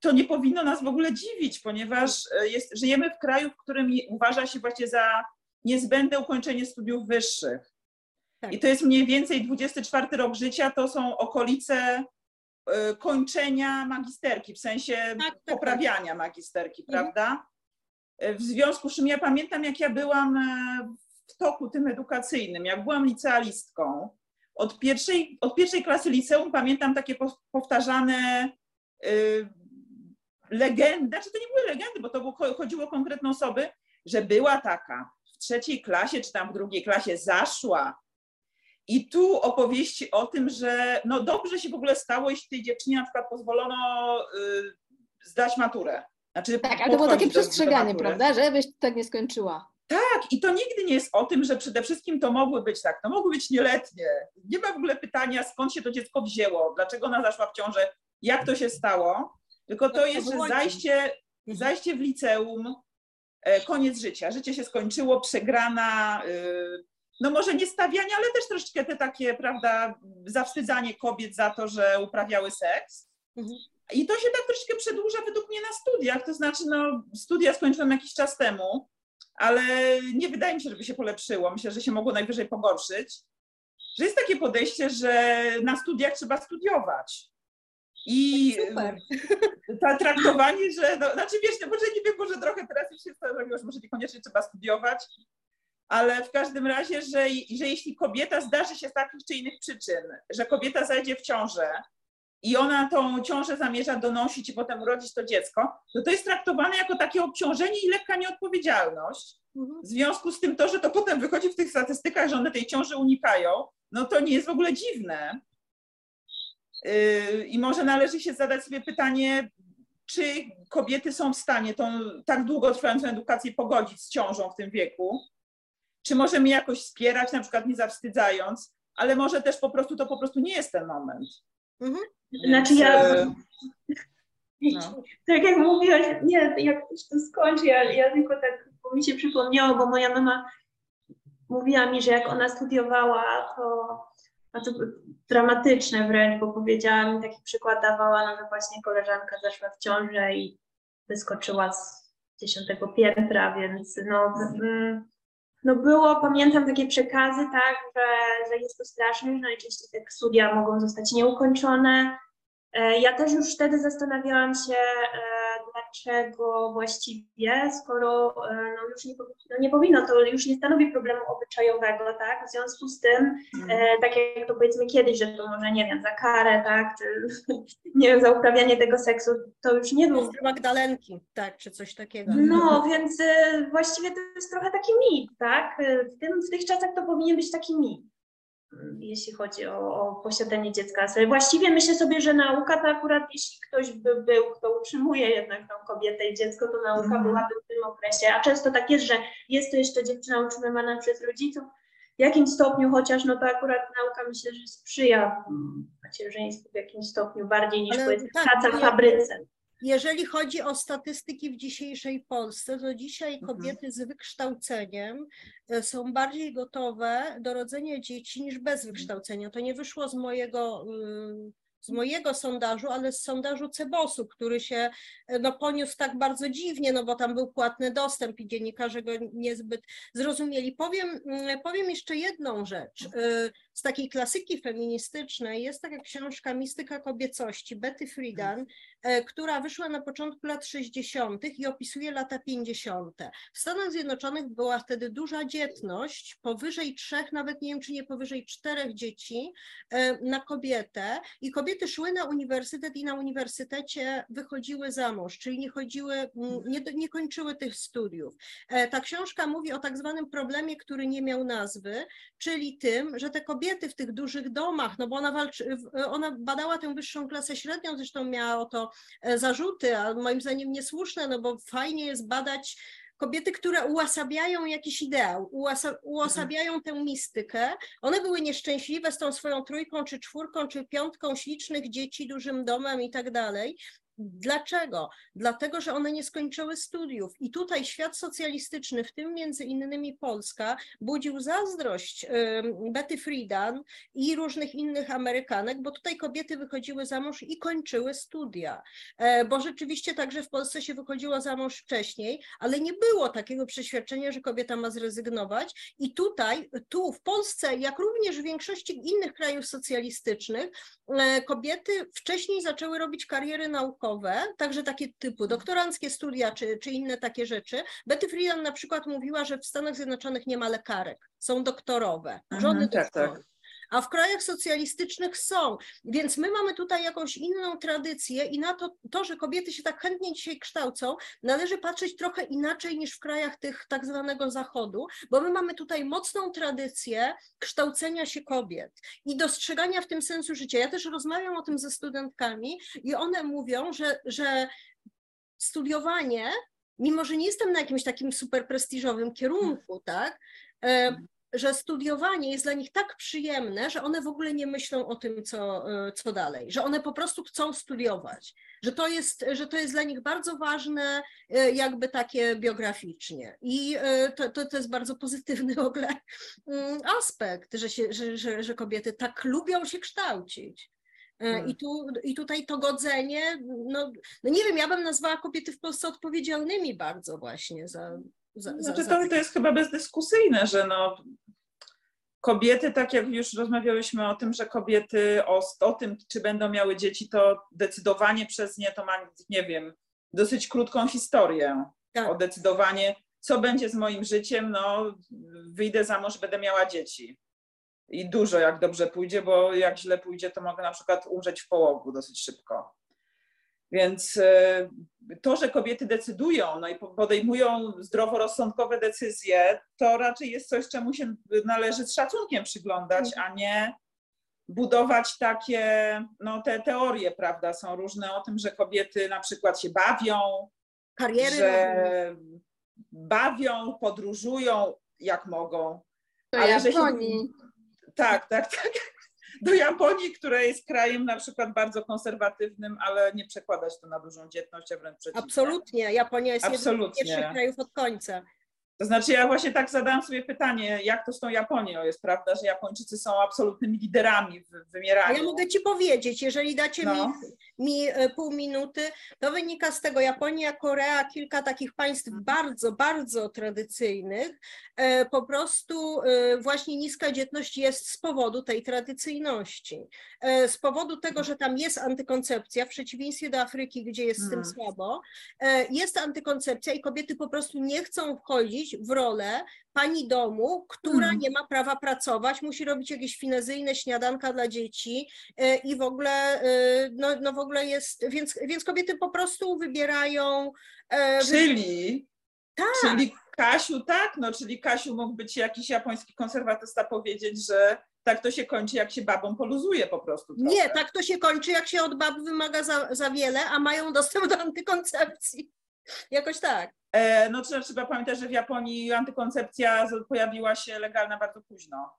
to nie powinno nas w ogóle dziwić, ponieważ e, jest, żyjemy w kraju, w którym uważa się właśnie za niezbędne ukończenie studiów wyższych. Tak. I to jest mniej więcej 24 rok życia, to są okolice y, kończenia magisterki, w sensie tak, tak, tak. poprawiania magisterki, mhm. prawda? E, w związku z czym ja pamiętam, jak ja byłam w toku tym edukacyjnym, jak byłam licealistką, od pierwszej, od pierwszej klasy liceum pamiętam takie powtarzane y, legendy, znaczy to nie były legendy, bo to było, chodziło o konkretne osoby, że była taka w trzeciej klasie czy tam w drugiej klasie zaszła. I tu opowieści o tym, że no dobrze się w ogóle stało, jeśli tej dziewczynie na przykład pozwolono y, zdać maturę. Znaczy, tak, ale to było takie przestrzeganie, prawda, żebyś tak nie skończyła. Tak, i to nigdy nie jest o tym, że przede wszystkim to mogły być tak, to mogły być nieletnie, nie ma w ogóle pytania, skąd się to dziecko wzięło, dlaczego ona zaszła w ciążę, jak to się stało, tylko to jest, że zajście, zajście w liceum, e, koniec życia. Życie się skończyło, przegrana, y, no może nie stawianie, ale też troszeczkę te takie, prawda, zawstydzanie kobiet za to, że uprawiały seks. Mhm. I to się tak troszeczkę przedłuża według mnie na studiach, to znaczy no studia skończyłam jakiś czas temu, ale nie wydaje mi się, żeby się polepszyło. Myślę, że się mogło najwyżej pogorszyć. Że jest takie podejście, że na studiach trzeba studiować. I Super. to traktowanie, że, no, znaczy wiesz, no, może nie wiem, może trochę teraz już się zrobiło, że może niekoniecznie trzeba studiować, ale w każdym razie, że, że jeśli kobieta zdarzy się z takich czy innych przyczyn, że kobieta zajdzie w ciążę i ona tą ciążę zamierza donosić i potem urodzić to dziecko, to to jest traktowane jako takie obciążenie i lekka nieodpowiedzialność. Mhm. W związku z tym to, że to potem wychodzi w tych statystykach, że one tej ciąży unikają, no to nie jest w ogóle dziwne. Yy, I może należy się zadać sobie pytanie, czy kobiety są w stanie tą tak długotrwającą edukację pogodzić z ciążą w tym wieku? Czy możemy jakoś wspierać, na przykład nie zawstydzając, ale może też po prostu to po prostu nie jest ten moment. Mhm. Znaczy ja, e, no. tak jak mówiłaś, nie, jak to skończy, ja, ja tylko tak, bo mi się przypomniało, bo moja mama mówiła mi, że jak ona studiowała, to, no to dramatyczne wręcz, bo powiedziała mi taki przykład dawała, no że właśnie koleżanka zaszła w ciążę i wyskoczyła z dziesiątego piętra, więc no, mm, no było, pamiętam takie przekazy, tak, że, że jest to straszne, no i oczywiście te studia mogą zostać nieukończone. E, ja też już wtedy zastanawiałam się, e, dlaczego właściwie, skoro e, no już nie, no nie powinno, to już nie stanowi problemu obyczajowego, tak? W związku z tym, mm. tak jak to powiedzmy kiedyś, że to może, nie wiem, za karę, tak, czy nie wiem, za uprawianie tego seksu, to już nie był... Magdalenki, tak, czy coś takiego. No, więc właściwie to jest trochę taki mit, tak? W, tym, w tych czasach to powinien być taki mit jeśli chodzi o, o, posiadanie dziecka. Właściwie myślę sobie, że nauka to akurat, jeśli ktoś by był, kto utrzymuje jednak tą kobietę i dziecko, to nauka mm. byłaby w tym okresie. A często tak jest, że jest to jeszcze dziewczyna utrzymywana przez rodziców, w jakimś stopniu chociaż, no to akurat nauka myślę, że sprzyja macierzyństwu w jakimś stopniu bardziej niż powiedzmy tak, praca w fabryce. Jeżeli chodzi o statystyki w dzisiejszej Polsce, to dzisiaj mhm. kobiety z wykształceniem e, są bardziej gotowe do rodzenia dzieci niż bez mhm. wykształcenia. To nie wyszło z mojego z mojego sondażu, ale z sondażu Cebosu, który się e, no, poniósł tak bardzo dziwnie, no bo tam był płatny dostęp i dziennikarze go niezbyt zrozumieli. Powiem, mm, powiem jeszcze jedną rzecz. E, z takiej klasyki feministycznej jest taka książka Mistyka kobiecości Betty Friedan, e, która wyszła na początku lat 60. i opisuje lata 50. W Stanach Zjednoczonych była wtedy duża dzietność, powyżej trzech, nawet nie wiem czy nie powyżej czterech dzieci na kobietę i kobiety szły na uniwersytet i na uniwersytecie wychodziły za mąż, czyli nie chodziły, nie, nie kończyły tych studiów. E, ta książka mówi o tak zwanym problemie, który nie miał nazwy, czyli tym, że te kobiety w tych dużych domach, no bo ona, walczy, ona badała tę wyższą klasę średnią, zresztą miała o to e, zarzuty, a moim zdaniem niesłuszne, no bo fajnie jest badać kobiety, które uosabiają jakiś ideał, uosabiają tę mistykę. One były nieszczęśliwe z tą swoją trójką, czy czwórką, czy piątką ślicznych dzieci, dużym domem i tak dalej. Dlaczego? Dlatego, że one nie skończyły studiów. I tutaj świat socjalistyczny, w tym między innymi Polska, budził zazdrość Betty Friedan i różnych innych Amerykanek, bo tutaj kobiety wychodziły za mąż i kończyły studia. E, bo rzeczywiście także w Polsce się wychodziło za mąż wcześniej, ale nie było takiego przeświadczenia, że kobieta ma zrezygnować. I tutaj, tu w Polsce, jak również w większości innych krajów socjalistycznych, e, kobiety wcześniej zaczęły robić kariery naukowe naukowe, także takie typu doktoranckie studia czy, czy inne takie rzeczy. Betty Friedan na przykład mówiła, że w Stanach Zjednoczonych nie ma lekarek, są doktorowe, mhm, żony tak, tak a w krajach socjalistycznych są. Więc my mamy tutaj jakąś inną tradycję i na to, to, że kobiety się tak chętnie dzisiaj kształcą, należy patrzeć trochę inaczej niż w krajach tych tak zwanego zachodu, bo my mamy tutaj mocną tradycję kształcenia się kobiet i dostrzegania w tym sensu życia. Ja też rozmawiam o tym ze studentkami i one mówią, że, że studiowanie, mimo że nie jestem na jakimś takim super prestiżowym kierunku, tak, e, że studiowanie jest dla nich tak przyjemne, że one w ogóle nie myślą o tym, co, co dalej, że one po prostu chcą studiować, że to jest, że to jest dla nich bardzo ważne, jakby takie biograficznie. I to, to, to jest bardzo pozytywny w ogóle mm, aspekt, że, się, że, że, że kobiety tak lubią się kształcić. Hmm. I, tu, I tutaj to godzenie, no, no nie wiem, ja bym nazwała kobiety w Polsce odpowiedzialnymi bardzo właśnie za, za, znaczy, za, to, to jest chyba bezdyskusyjne, że no, kobiety, tak jak już rozmawiałyśmy o tym, że kobiety o, o tym, czy będą miały dzieci, to decydowanie przez nie to ma, nie wiem, dosyć krótką historię. Tak. O decydowanie, co będzie z moim życiem, no wyjdę za mąż, będę miała dzieci. I dużo, jak dobrze pójdzie, bo jak źle pójdzie, to mogę na przykład umrzeć w połogu dosyć szybko. Więc e, to, że kobiety decydują no i podejmują zdroworozsądkowe decyzje, to raczej jest coś, czemu się należy z szacunkiem przyglądać, a nie budować takie, no te teorie, prawda, są różne o tym, że kobiety na przykład się bawią, Kariery że bawią, podróżują jak mogą. To ale. Że się, tak, tak, tak do Japonii, która jest krajem na przykład bardzo konserwatywnym, ale nie przekładać to na dużą dzietność, a wręcz przeciwnie. Absolutnie. Japonia jest jednym z pierwszych krajów od końca. To znaczy ja właśnie tak zadałam sobie pytanie, jak to z tą Japonią jest, prawda, że Japończycy są absolutnymi liderami w wymieraniu. Ja mogę Ci powiedzieć, jeżeli dacie no. mi, mi e, pół minuty, to wynika z tego Japonia, Korea, kilka takich państw mhm. bardzo, bardzo tradycyjnych, e, po prostu e, właśnie niska dzietność jest z powodu tej tradycyjności, z powodu tego, że tam jest antykoncepcja, w przeciwieństwie do Afryki, gdzie jest z tym mhm. słabo, jest antykoncepcja i kobiety po prostu nie chcą wchodzić w rolę pani domu, która hmm. nie ma prawa pracować, musi robić jakieś finezyjne śniadanka dla dzieci e, i w ogóle, e, no, no w ogóle jest, więc, więc kobiety po prostu wybierają. E, czyli, tak. czyli Kasiu, tak, no czyli Kasiu mógł być jakiś japoński konserwatysta powiedzieć, że tak to się kończy, jak się babą poluzuje po prostu. Trochę. Nie, tak to się kończy, jak się od bab wymaga za, za wiele, a mają dostęp do antykoncepcji. Jakoś tak. E, no trzeba, trzeba pamiętać, że w Japonii antykoncepcja pojawiła się legalna bardzo późno.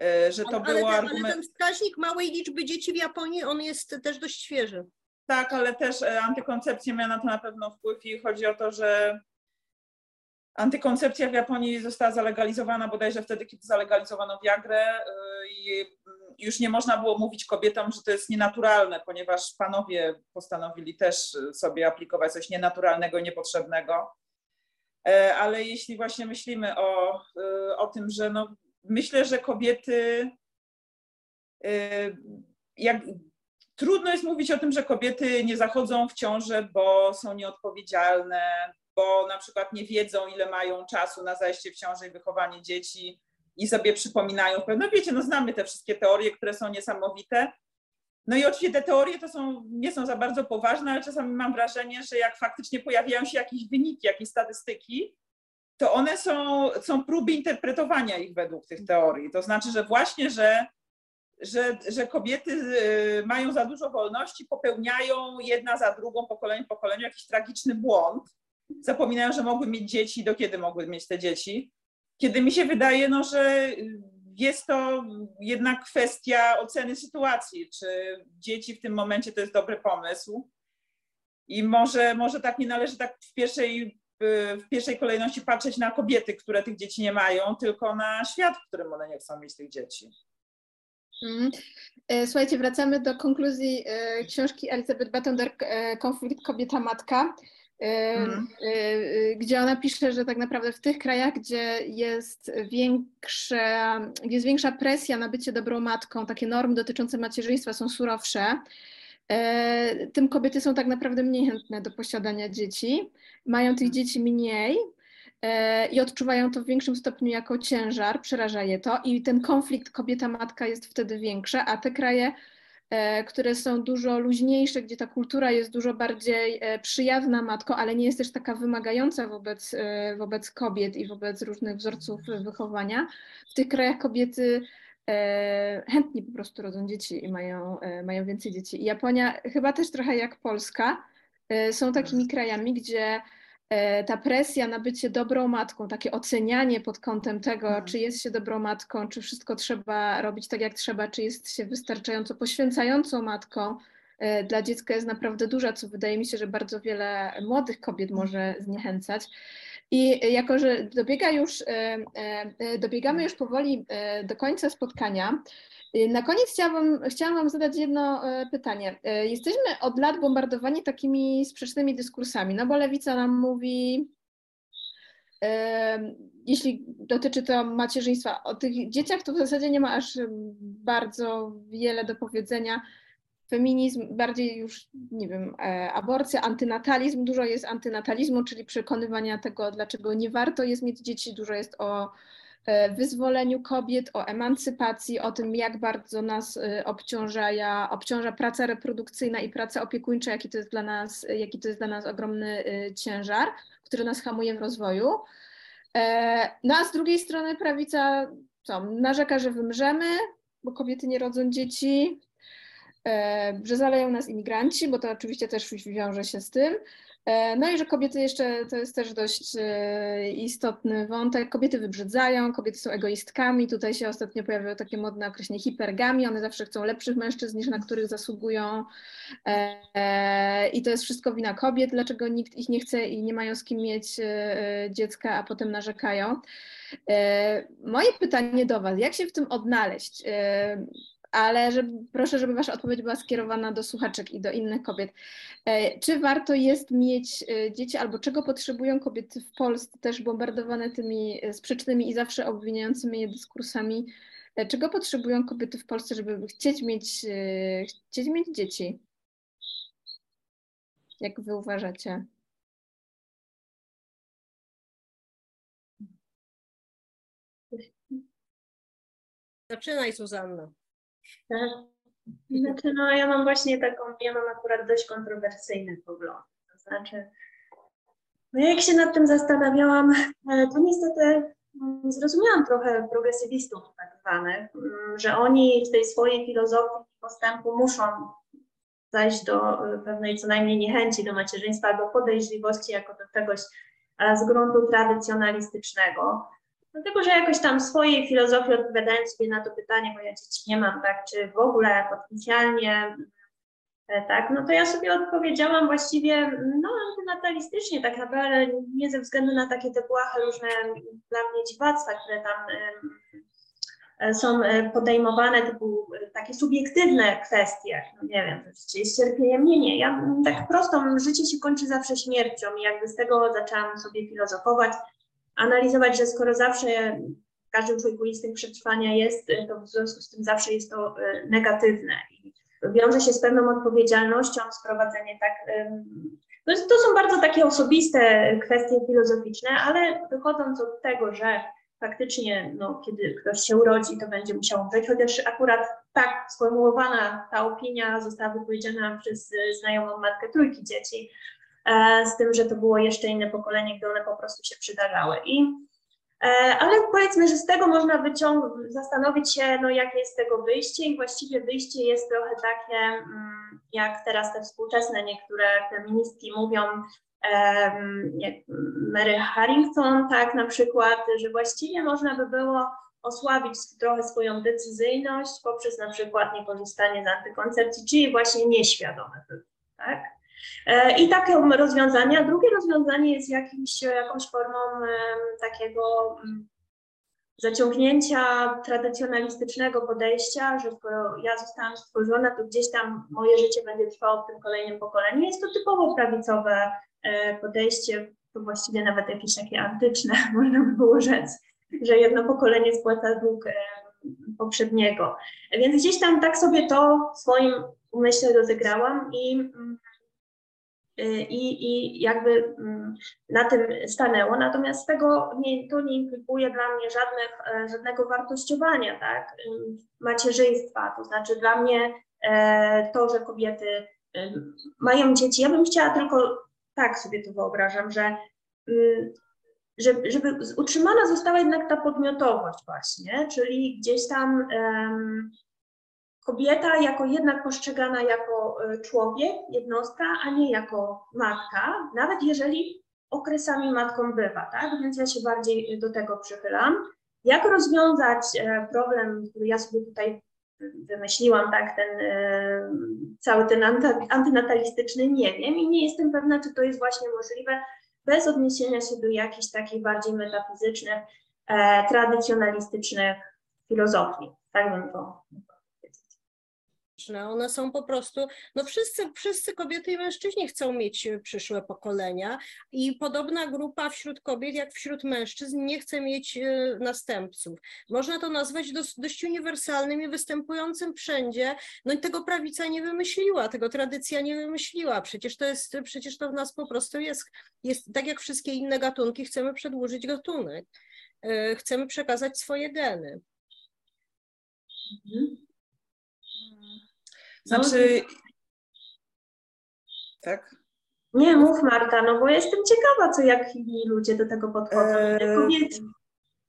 E, że to ale, było ale, argument... ale ten wskaźnik małej liczby dzieci w Japonii, on jest też dość świeży. Tak, ale też e, antykoncepcja miała na to na pewno wpływ i chodzi o to, że antykoncepcja w Japonii została zalegalizowana bodajże wtedy, kiedy zalegalizowano Viagrę i już nie można było mówić kobietom, że to jest nienaturalne, ponieważ panowie postanowili też sobie aplikować coś nienaturalnego, niepotrzebnego. E, ale jeśli właśnie myślimy o, e, o tym, że no, myślę, że kobiety, e, jak, trudno jest mówić o tym, że kobiety nie zachodzą w ciążę, bo są nieodpowiedzialne, bo na przykład nie wiedzą, ile mają czasu na zajście w ciążę i wychowanie dzieci, i sobie przypominają no wiecie, no znamy te wszystkie teorie, które są niesamowite. No i oczywiście te teorie to są, nie są za bardzo poważne, ale czasami mam wrażenie, że jak faktycznie pojawiają się jakieś wyniki, jakieś statystyki, to one są, są próby interpretowania ich według tych teorii. To znaczy, że właśnie, że, że, że kobiety y, mają za dużo wolności, popełniają jedna za drugą, pokolenie po pokoleniu jakiś tragiczny błąd, zapominają, że mogły mieć dzieci, do kiedy mogły mieć te dzieci kiedy mi się wydaje, no, że jest to jednak kwestia oceny sytuacji, czy dzieci w tym momencie to jest dobry pomysł. I może, może tak nie należy tak w pierwszej, w pierwszej kolejności patrzeć na kobiety, które tych dzieci nie mają, tylko na świat, w którym one nie chcą mieć tych dzieci. Mm. E, słuchajcie, wracamy do konkluzji e, książki Elizabeth Battender Konflikt kobieta-matka. Mhm. Y, gdzie ona pisze, że tak naprawdę w tych krajach, gdzie jest, większa, gdzie jest większa presja na bycie dobrą matką, takie normy dotyczące macierzyństwa są surowsze, e, tym kobiety są tak naprawdę mniej chętne do posiadania dzieci, mają tych mhm. dzieci mniej e, i odczuwają to w większym stopniu jako ciężar, przeraża je to i ten konflikt kobieta-matka jest wtedy większy, a te kraje E, które są dużo luźniejsze, gdzie ta kultura jest dużo bardziej e, przyjazna matko, ale nie jest też taka wymagająca wobec, e, wobec kobiet i wobec różnych wzorców wychowania. W tych krajach kobiety chętnie po prostu rodzą dzieci i mają, mają więcej dzieci. I Japonia chyba też trochę jak Polska są takimi krajami, gdzie e, ta presja na bycie dobrą matką, takie ocenianie pod kątem tego, Mhm. czy jest się dobrą matką, czy wszystko trzeba robić tak jak trzeba, czy jest się wystarczająco poświęcającą matką, e, dla dziecka jest naprawdę duża, co wydaje mi się, że bardzo wiele młodych kobiet może zniechęcać. I jako, że dobiega już, e, e, e, dobiegamy już powoli do końca spotkania, na koniec chciałabym, chciałam Wam zadać jedno pytanie. Jesteśmy od lat bombardowani takimi sprzecznymi dyskursami, no bo lewica nam mówi, jeśli dotyczy to macierzyństwa, o tych dzieciach to w zasadzie nie ma aż bardzo wiele do powiedzenia. Feminizm, bardziej już, nie wiem, e, aborcja, antynatalizm, dużo jest antynatalizmu, czyli przekonywania tego, dlaczego nie warto jest mieć dzieci, dużo jest o e, wyzwoleniu kobiet, o emancypacji, o tym, jak bardzo nas e, obciąża, obciąża praca reprodukcyjna i praca opiekuńcza, jaki to jest dla nas, jaki to jest dla nas ogromny ciężar, który nas hamuje w rozwoju. No a z drugiej strony prawica co, narzeka, że wymrzemy, bo kobiety nie rodzą dzieci, że zaleją nas imigranci, bo to oczywiście też wiąże się z tym. E, No i że kobiety jeszcze, to jest też dość e, istotny wątek, kobiety wybrzydzają, kobiety są egoistkami, tutaj się ostatnio pojawiło takie modne określenie hipergami, one zawsze chcą lepszych mężczyzn niż na których zasługują E, i to jest wszystko wina kobiet, dlaczego nikt ich nie chce i nie mają z kim mieć e, dziecka, a potem narzekają. E, Moje pytanie do Was, jak się w tym odnaleźć? Ale żeby, proszę, żeby Wasza odpowiedź była skierowana do słuchaczek i do innych kobiet. E, Czy warto jest mieć e, dzieci, albo czego potrzebują kobiety w Polsce, też bombardowane tymi e, sprzecznymi i zawsze obwiniającymi je dyskursami? Czego potrzebują kobiety w Polsce, żeby chcieć mieć, chcieć mieć dzieci? Jak Wy uważacie? Zaczynaj, Zuzanna. Tak. Znaczy, no ja mam właśnie taką, ja mam akurat dość kontrowersyjny pogląd. To znaczy, no jak się nad tym zastanawiałam, e, to niestety mm, zrozumiałam trochę progresywistów tak zwanych, mm, że oni w tej swojej filozofii postępu muszą zajść do e, pewnej co najmniej niechęci do macierzyństwa albo podejrzliwości jako do czegoś e, z gruntu tradycjonalistycznego. Dlatego, że jakoś tam swojej filozofii odpowiadając sobie na to pytanie, bo ja dzieci nie mam, tak, czy w ogóle potencjalnie, e, tak, no to ja sobie odpowiedziałam właściwie, no antynatalistycznie tak naprawdę, nie ze względu na takie te błahe różne dla mnie dziwactwa, które tam e, są e, podejmowane, typu takie subiektywne kwestie, no nie wiem, czy jest cierpienie, nie, nie, ja tak prosto, życie się kończy zawsze śmiercią i jakby z tego zaczęłam sobie filozofować, analizować, że skoro zawsze w każdym człowieku instynkt przetrwania jest, to w związku z tym zawsze jest to e, negatywne i wiąże się z pewną odpowiedzialnością, sprowadzenie tak. em, To, są bardzo takie osobiste kwestie filozoficzne, ale wychodząc od tego, że faktycznie, no, kiedy ktoś się urodzi, to będzie musiał umrzeć, chociaż akurat tak sformułowana ta opinia została wypowiedziana przez e, znajomą matkę trójki dzieci, z tym, że to było jeszcze inne pokolenie, gdy one po prostu się przydarzały. I, e, ale powiedzmy, że z tego można wyciągnąć, zastanowić się, no, jakie jest z tego wyjście i właściwie wyjście jest trochę takie, mm, jak teraz te współczesne niektóre feministki mówią, jak Mary Harrington, tak na przykład, że właściwie można by było osłabić trochę swoją decyzyjność poprzez na przykład niekorzystanie z antykoncepcji, czyli właśnie nieświadome tak? E, I takie rozwiązania. Drugie rozwiązanie jest jakimś, jakąś formą takiego mm, zaciągnięcia tradycjonalistycznego podejścia, że skoro ja zostałam stworzona, to gdzieś tam moje życie będzie trwało w tym kolejnym pokoleniu. Jest to typowo prawicowe e, podejście, to właściwie nawet jakieś takie antyczne, można by było rzec, że jedno pokolenie spłaca dług e, poprzedniego. Więc gdzieś tam tak sobie to w swoim umyśle rozegrałam i mm, i, i jakby mm, na tym stanęło. Natomiast tego nie, to nie implikuje dla mnie żadnych, e, żadnego wartościowania tak, macierzyństwa. To znaczy dla mnie e, to, że kobiety mają dzieci, ja bym chciała tylko, tak sobie to wyobrażam, że żeby, utrzymana została jednak ta podmiotowość właśnie, czyli gdzieś tam kobieta jako jednak postrzegana jako e, człowiek, jednostka, a nie jako matka, nawet jeżeli okresami matką bywa, tak? Więc ja się bardziej do tego przychylam. Jak rozwiązać e, problem, który ja sobie tutaj wymyśliłam, tak, ten e, cały ten antynatalistyczny, nie wiem i nie jestem pewna, czy to jest właśnie możliwe bez odniesienia się do jakichś takich bardziej metafizycznych, e, tradycjonalistycznych filozofii. Tak bym to one są po prostu, no wszyscy, wszyscy kobiety i mężczyźni chcą mieć e, przyszłe pokolenia i podobna grupa wśród kobiet jak wśród mężczyzn nie chce mieć e, następców. Można to nazwać dość, dość uniwersalnym i występującym wszędzie. No i tego prawica nie wymyśliła, tego tradycja nie wymyśliła. Przecież to jest, przecież to w nas po prostu jest, jest tak jak wszystkie inne gatunki, chcemy przedłużyć gatunek. E, chcemy przekazać swoje geny. Mhm. Znaczy. Tak? Nie, mów Marta, no bo jestem ciekawa, co jak inni ludzie do tego podchodzą, eee, kobiety.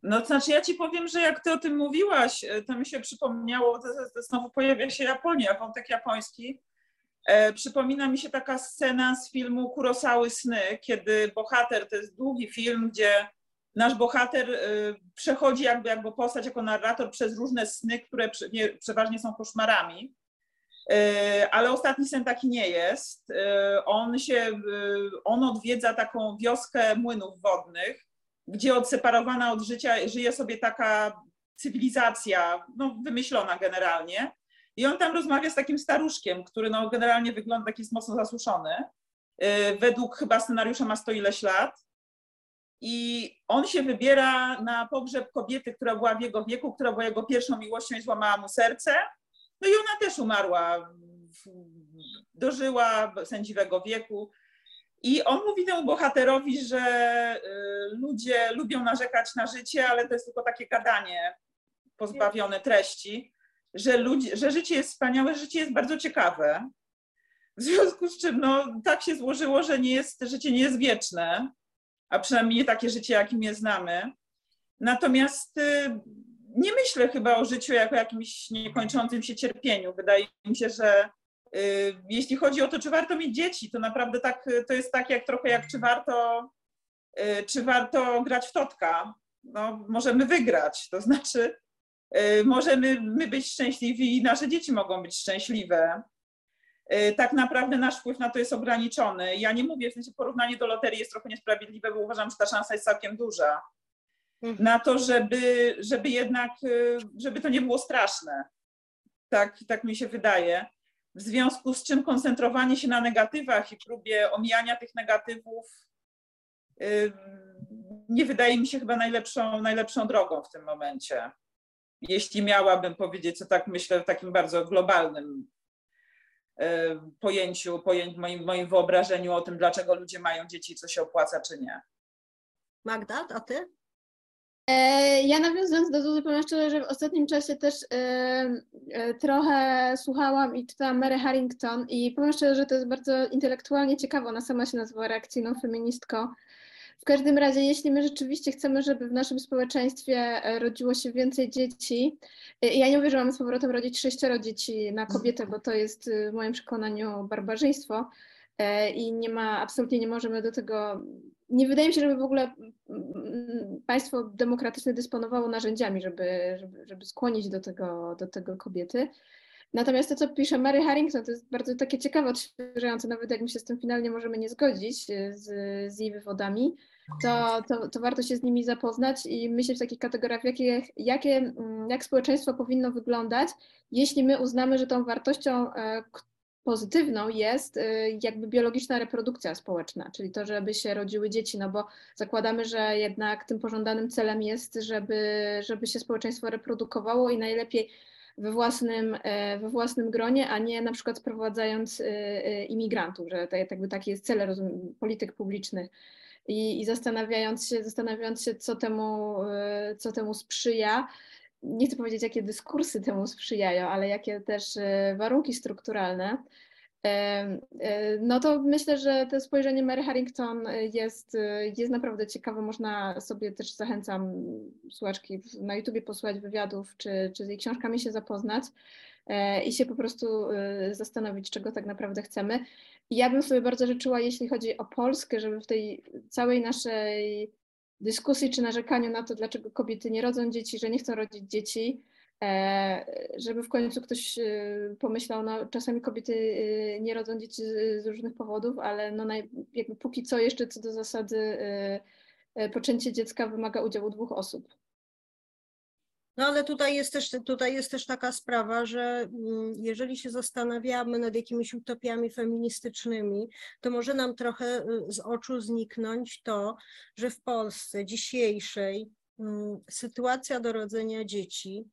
No to znaczy ja ci powiem, że jak ty o tym mówiłaś, e, to mi się przypomniało, to, to znowu pojawia się Japonia, wątek japoński. E, przypomina mi się taka scena z filmu Kurosały Sny, kiedy bohater, to jest długi film, gdzie nasz bohater e, przechodzi jakby, jakby postać jako narrator przez różne sny, które przeważnie są koszmarami. E, ale ostatni sen taki nie jest. E, on się, e, on odwiedza taką wioskę młynów wodnych, gdzie odseparowana od życia żyje sobie taka cywilizacja, no wymyślona generalnie. I on tam rozmawia z takim staruszkiem, który no generalnie wygląda taki mocno zasuszony. Według chyba scenariusza ma sto ileś lat. I on się wybiera na pogrzeb kobiety, która była w jego wieku, która była jego pierwszą miłością i złamała mu serce. No i ona też umarła, dożyła sędziwego wieku. I on mówi temu bohaterowi, że y, ludzie lubią narzekać na życie, ale to jest tylko takie gadanie pozbawione treści, że, że życie jest wspaniałe, życie jest bardzo ciekawe. W związku z czym no, tak się złożyło, że nie jest, życie nie jest wieczne, a przynajmniej nie takie życie, jakim je znamy. Natomiast y, nie myślę chyba o życiu jako jakimś niekończącym się cierpieniu. Wydaje mi się, że y, jeśli chodzi o to, czy warto mieć dzieci, to naprawdę tak, to jest tak jak trochę jak czy warto, y, czy warto grać w totka. No, możemy wygrać, to znaczy y, możemy my być szczęśliwi i nasze dzieci mogą być szczęśliwe. Tak naprawdę nasz wpływ na to jest ograniczony. Ja nie mówię, w sensie porównanie do loterii jest trochę niesprawiedliwe, bo uważam, że ta szansa jest całkiem duża. Na to, żeby, żeby jednak, y, żeby to nie było straszne. Tak, tak mi się wydaje. W związku z czym koncentrowanie się na negatywach i próbie omijania tych negatywów y, nie wydaje mi się chyba najlepszą, najlepszą drogą w tym momencie. Jeśli miałabym powiedzieć, co tak myślę w takim bardzo globalnym y, pojęciu, pojęć, moim, moim wyobrażeniu o tym, dlaczego ludzie mają dzieci, co się opłaca, czy nie. Magda, a ty? E, ja nawiązując do Zuzy, powiem szczerze, że w ostatnim czasie też e, e, trochę słuchałam i czytałam Mary Harrington i powiem szczerze, że to jest bardzo intelektualnie ciekawe. Ona sama się nazywa reakcyjną feministką. W każdym razie, jeśli my rzeczywiście chcemy, żeby w naszym społeczeństwie rodziło się więcej dzieci, ja nie mówię, że mamy z powrotem rodzić sześcioro dzieci na kobietę, bo to jest w moim przekonaniu barbarzyństwo i nie ma, absolutnie nie możemy do tego nie wydaje mi się, żeby w ogóle mm, państwo demokratyczne dysponowało narzędziami, żeby, żeby, żeby skłonić do tego, do tego kobiety. Natomiast to, co pisze Mary Harrington, to jest bardzo takie ciekawe, odświeżające, nawet jak my się z tym finalnie możemy nie zgodzić e, z, z jej wywodami, to, to, to, warto się z nimi zapoznać i myśleć w takich kategoriach, jakie, jakie, mm, jak społeczeństwo powinno wyglądać, jeśli my uznamy, że tą wartością, e, pozytywną jest y, jakby biologiczna reprodukcja społeczna, czyli to, żeby się rodziły dzieci, no bo zakładamy, że jednak tym pożądanym celem jest, żeby, żeby się społeczeństwo reprodukowało i najlepiej we własnym, e, we własnym gronie, a nie na przykład sprowadzając y, y, imigrantów, że to jakby taki jest cel polityk publicznych. I, i zastanawiając się, zastanawiając się, co temu, co temu sprzyja, nie chcę powiedzieć, jakie dyskursy temu sprzyjają, ale jakie też e, warunki strukturalne, e, e, no to myślę, że to spojrzenie Mary Harrington jest, jest naprawdę ciekawe. Można sobie też zachęcam słuchaczki na YouTubie posłuchać wywiadów, czy, czy z jej książkami się zapoznać. i się po prostu zastanowić, czego tak naprawdę chcemy. I ja bym sobie bardzo życzyła, jeśli chodzi o Polskę, żeby w tej całej naszej dyskusji czy narzekaniu na to, dlaczego kobiety nie rodzą dzieci, że nie chcą rodzić dzieci, E, żeby w końcu ktoś e, pomyślał, no czasami kobiety e, nie rodzą dzieci z, różnych powodów, ale no naj, jakby póki co jeszcze co do zasady poczęcie dziecka wymaga udziału dwóch osób. No ale tutaj jest, też, tutaj jest też taka sprawa, że mm, jeżeli się zastanawiamy nad jakimiś utopiami feministycznymi, to może nam trochę z oczu zniknąć to, że w Polsce dzisiejszej mm, sytuacja do rodzenia dzieci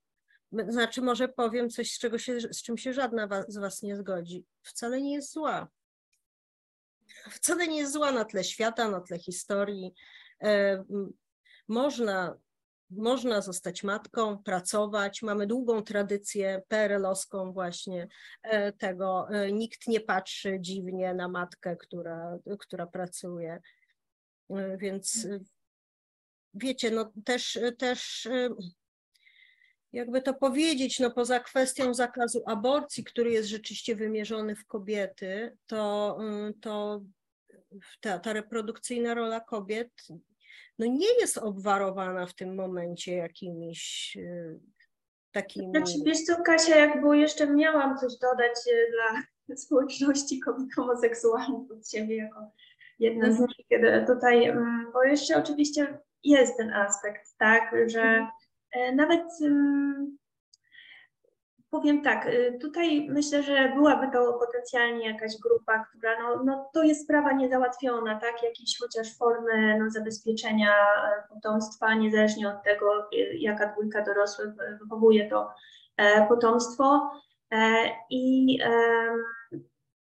znaczy, może powiem coś, z, czego się, z czym się żadna z Was nie zgodzi. Wcale nie jest zła. Wcale nie jest zła na tle świata, na tle historii. E, można, można zostać matką, pracować. Mamy długą tradycję PRL-owską właśnie e, tego. E, nikt nie patrzy dziwnie na matkę, która, która pracuje. Więc wiecie, no też, też jakby to powiedzieć, no poza kwestią zakazu aborcji, który jest rzeczywiście wymierzony w kobiety, to, y, to ta, ta reprodukcyjna rola kobiet no nie jest obwarowana w tym momencie jakimiś y, takimi... Znaczy, wiesz co, Kasia, jakby jeszcze miałam coś dodać y, dla społeczności kobiet homoseksualnych od siebie jako jedna z mhm. nich, kiedy tutaj, mm, bo jeszcze oczywiście jest ten aspekt, tak, że mhm. E, nawet powiem tak, y, tutaj myślę, że byłaby to potencjalnie jakaś grupa, która, no, no to jest sprawa niezałatwiona, tak, jakieś chociaż formy no, zabezpieczenia e, potomstwa, niezależnie od tego, y, jaka dwójka dorosłych wychowuje to e, potomstwo. I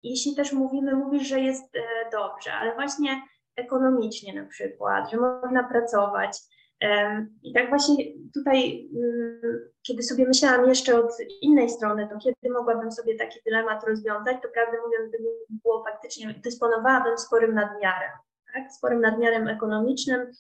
jeśli też mówimy, mówisz, że jest dobrze, ale właśnie ekonomicznie na przykład, że można pracować, i tak właśnie tutaj, mm, kiedy sobie myślałam jeszcze od innej strony, to kiedy mogłabym sobie taki dylemat rozwiązać, to prawdę mówiąc, gdyby było faktycznie, dysponowałabym sporym nadmiarem, tak? sporym nadmiarem ekonomicznym,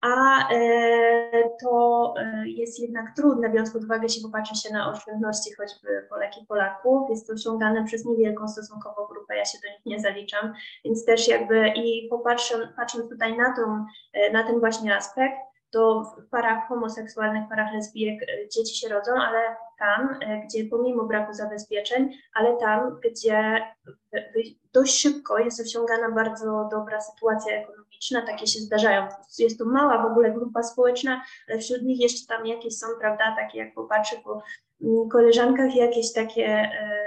a e, to e, jest jednak trudne, biorąc pod uwagę, się popatrzy się na oszczędności choćby Polek i Polaków, jest to osiągane przez niewielką stosunkowo grupę, ja się do nich nie zaliczam, więc też jakby i popatrzę, patrząc tutaj na, tą, e, na ten właśnie aspekt, to w parach homoseksualnych, parach lesbijek e, dzieci się rodzą, ale tam, e, gdzie pomimo braku zabezpieczeń, ale tam, gdzie dość szybko jest osiągana bardzo dobra sytuacja ekonomiczna, takie się zdarzają. Jest to mała w ogóle grupa społeczna, ale wśród nich jeszcze tam jakieś są, prawda, takie jak popatrzę po mm, koleżankach, jakieś takie e,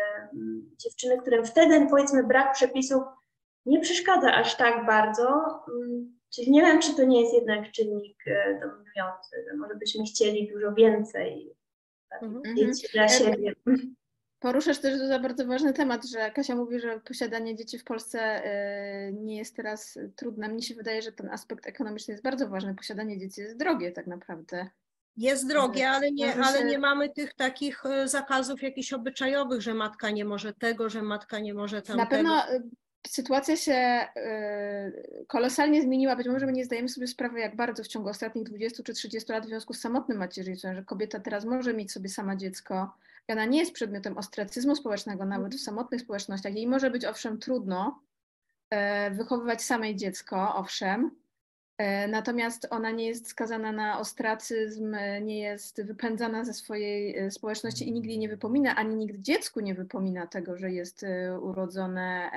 dziewczyny, którym wtedy powiedzmy brak przepisów nie przeszkadza aż tak bardzo, mm, Czyli nie wiem, czy to nie jest jednak czynnik e, dominujący, że może byśmy chcieli dużo więcej mhm. dzieci dla siebie. Poruszasz też za bardzo ważny temat, że Kasia mówi, że posiadanie dzieci w Polsce e, nie jest teraz trudne. Mnie się wydaje, że ten aspekt ekonomiczny jest bardzo ważny. Posiadanie dzieci jest drogie tak naprawdę. Jest drogie, ale nie, ale nie mamy tych takich e, zakazów jakichś obyczajowych, że matka nie może tego, że matka nie może tamtego. Na pewno sytuacja się y, kolosalnie zmieniła. Być może my nie zdajemy sobie sprawy, jak bardzo w ciągu ostatnich 20 czy 30 lat w związku z samotnym macierzyństwem, że kobieta teraz może mieć sobie sama dziecko i ona nie jest przedmiotem ostracyzmu społecznego, nawet w samotnych społecznościach. Jej może być owszem trudno y, wychowywać samej dziecko, owszem, natomiast ona nie jest skazana na ostracyzm, nie jest wypędzana ze swojej e, społeczności i nigdy nie wypomina, ani nikt dziecku nie wypomina tego, że jest e, urodzone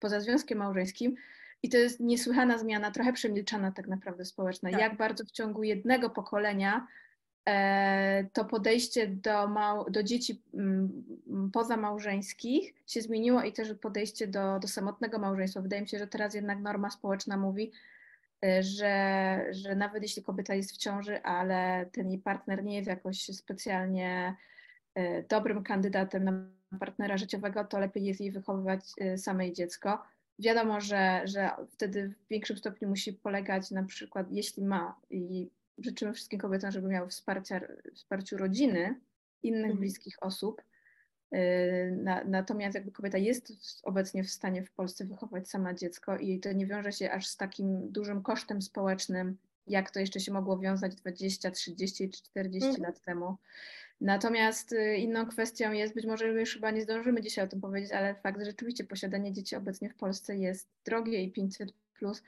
poza związkiem małżeńskim. I to jest niesłychana zmiana, trochę przemilczana tak naprawdę społeczna. Tak. Jak bardzo w ciągu jednego pokolenia to podejście do, mał, do dzieci pozamałżeńskich się zmieniło i też podejście do, do samotnego małżeństwa. Wydaje mi się, że teraz jednak norma społeczna mówi, że, że nawet jeśli kobieta jest w ciąży, ale ten jej partner nie jest jakoś specjalnie y, dobrym kandydatem na partnera życiowego, to lepiej jest jej wychowywać y, samej dziecko. Wiadomo, że, że wtedy w większym stopniu musi polegać na przykład, jeśli ma i życzymy wszystkim kobietom, żeby miały wsparcia, wsparciu rodziny, innych mhm. bliskich osób, na, natomiast jakby kobieta jest obecnie w stanie w Polsce wychować sama dziecko i to nie wiąże się aż z takim dużym kosztem społecznym, jak to jeszcze się mogło wiązać 20, 30 czy 40 mhm. lat temu, Natomiast y, inną kwestią jest, być może już chyba nie zdążymy dzisiaj o tym powiedzieć, ale fakt, że rzeczywiście posiadanie dzieci obecnie w Polsce jest drogie i 500 plus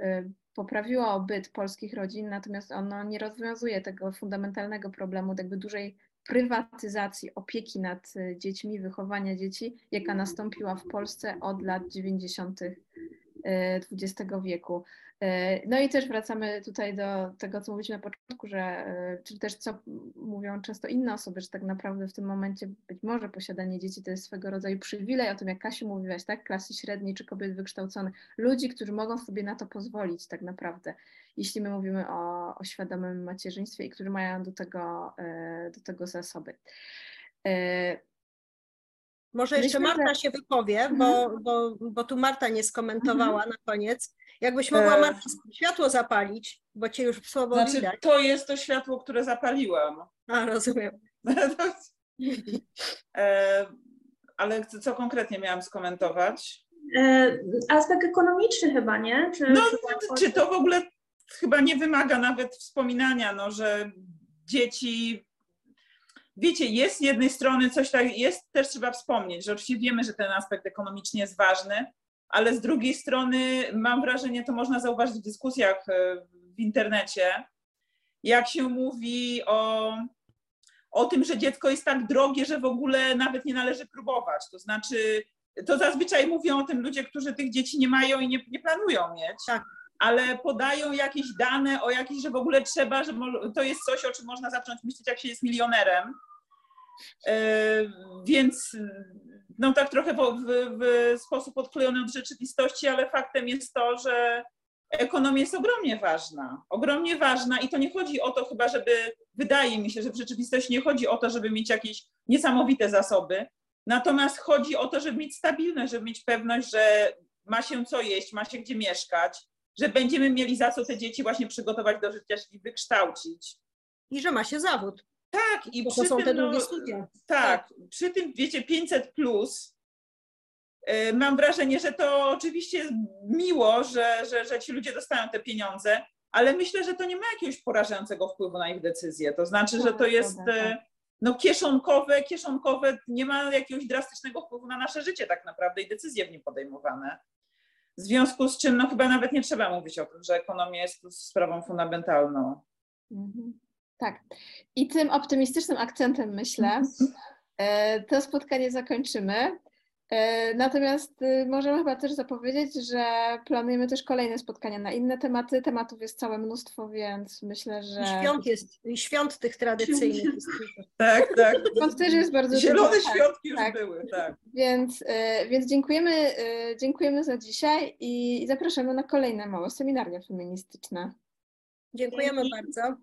y, poprawiło byt polskich rodzin, natomiast ono nie rozwiązuje tego fundamentalnego problemu, jakby dużej prywatyzacji opieki nad y, dziećmi, wychowania dzieci, jaka nastąpiła w Polsce od lat 90. XX wieku. E, no i też wracamy tutaj do tego, co mówiliśmy na początku, że, e, czy też co mówią często inne osoby, że tak naprawdę w tym momencie być może posiadanie dzieci to jest swego rodzaju przywilej, o tym jak Kasiu mówiłaś, tak, klasy średniej czy kobiet wykształconych, ludzi, którzy mogą sobie na to pozwolić tak naprawdę, jeśli my mówimy o, o świadomym macierzyństwie i którzy mają do tego, e, do tego zasoby. Może jeszcze Myślę, Marta że... się wypowie, bo, mhm. bo, bo tu Marta nie skomentowała mhm. na koniec. Jakbyś mogła e, Marta światło zapalić, bo cię już słabo znaczy, widać. To jest to światło, które zapaliłam. A, rozumiem. e, ale co konkretnie miałam skomentować? E, aspekt ekonomiczny chyba, nie? Czy, no, czy, czy to w ogóle chyba nie wymaga nawet wspominania, no, że dzieci wiecie, jest z jednej strony coś tak, jest też trzeba wspomnieć, że oczywiście wiemy, że ten aspekt ekonomiczny jest ważny, ale z drugiej strony mam wrażenie, to można zauważyć w dyskusjach e, w internecie, jak się mówi o, o tym, że dziecko jest tak drogie, że w ogóle nawet nie należy próbować. To znaczy, to zazwyczaj mówią o tym ludzie, którzy tych dzieci nie mają i nie, nie planują mieć. Tak ale podają jakieś dane o jakieś, że w ogóle trzeba, że to jest coś, o czym można zacząć myśleć, jak się jest milionerem. E, więc no tak trochę w, w, sposób odklejony od rzeczywistości, ale faktem jest to, że ekonomia jest ogromnie ważna. Ogromnie ważna i to nie chodzi o to chyba, żeby, wydaje mi się, że w rzeczywistości nie chodzi o to, żeby mieć jakieś niesamowite zasoby, natomiast chodzi o to, żeby mieć stabilność, żeby mieć pewność, że ma się co jeść, ma się gdzie mieszkać, że będziemy mieli za co te dzieci właśnie przygotować do życia, czyli wykształcić. I że ma się zawód. Tak, i Bo przy to są tym, te drugie no, studia. Tak, tak, przy tym wiecie 500 plus. Yy, mam wrażenie, że to oczywiście jest miło, że, że, że ci ludzie dostają te pieniądze, ale myślę, że to nie ma jakiegoś porażającego wpływu na ich decyzje. To znaczy, że to tak, jest yy, no, kieszonkowe, kieszonkowe, nie ma jakiegoś drastycznego wpływu na nasze życie tak naprawdę i decyzje w nim podejmowane. W związku z czym no, chyba nawet nie trzeba mówić o tym, że ekonomia jest sprawą fundamentalną. Mhm. Tak. I tym optymistycznym akcentem myślę, e, to spotkanie zakończymy. E, natomiast y, możemy chyba też zapowiedzieć, że planujemy też kolejne spotkania na inne tematy. Tematów jest całe mnóstwo, więc myślę, że. Świąt jest, świąt tych tradycyjnych. tak, tak. Świąt też jest bardzo Zielone dużo. Tak, świątki już tak. były, tak. Więc, e, więc dziękujemy, dziękujemy za dzisiaj i zapraszamy na kolejne małe seminarium feministyczne. Dziękujemy Dzięki. bardzo.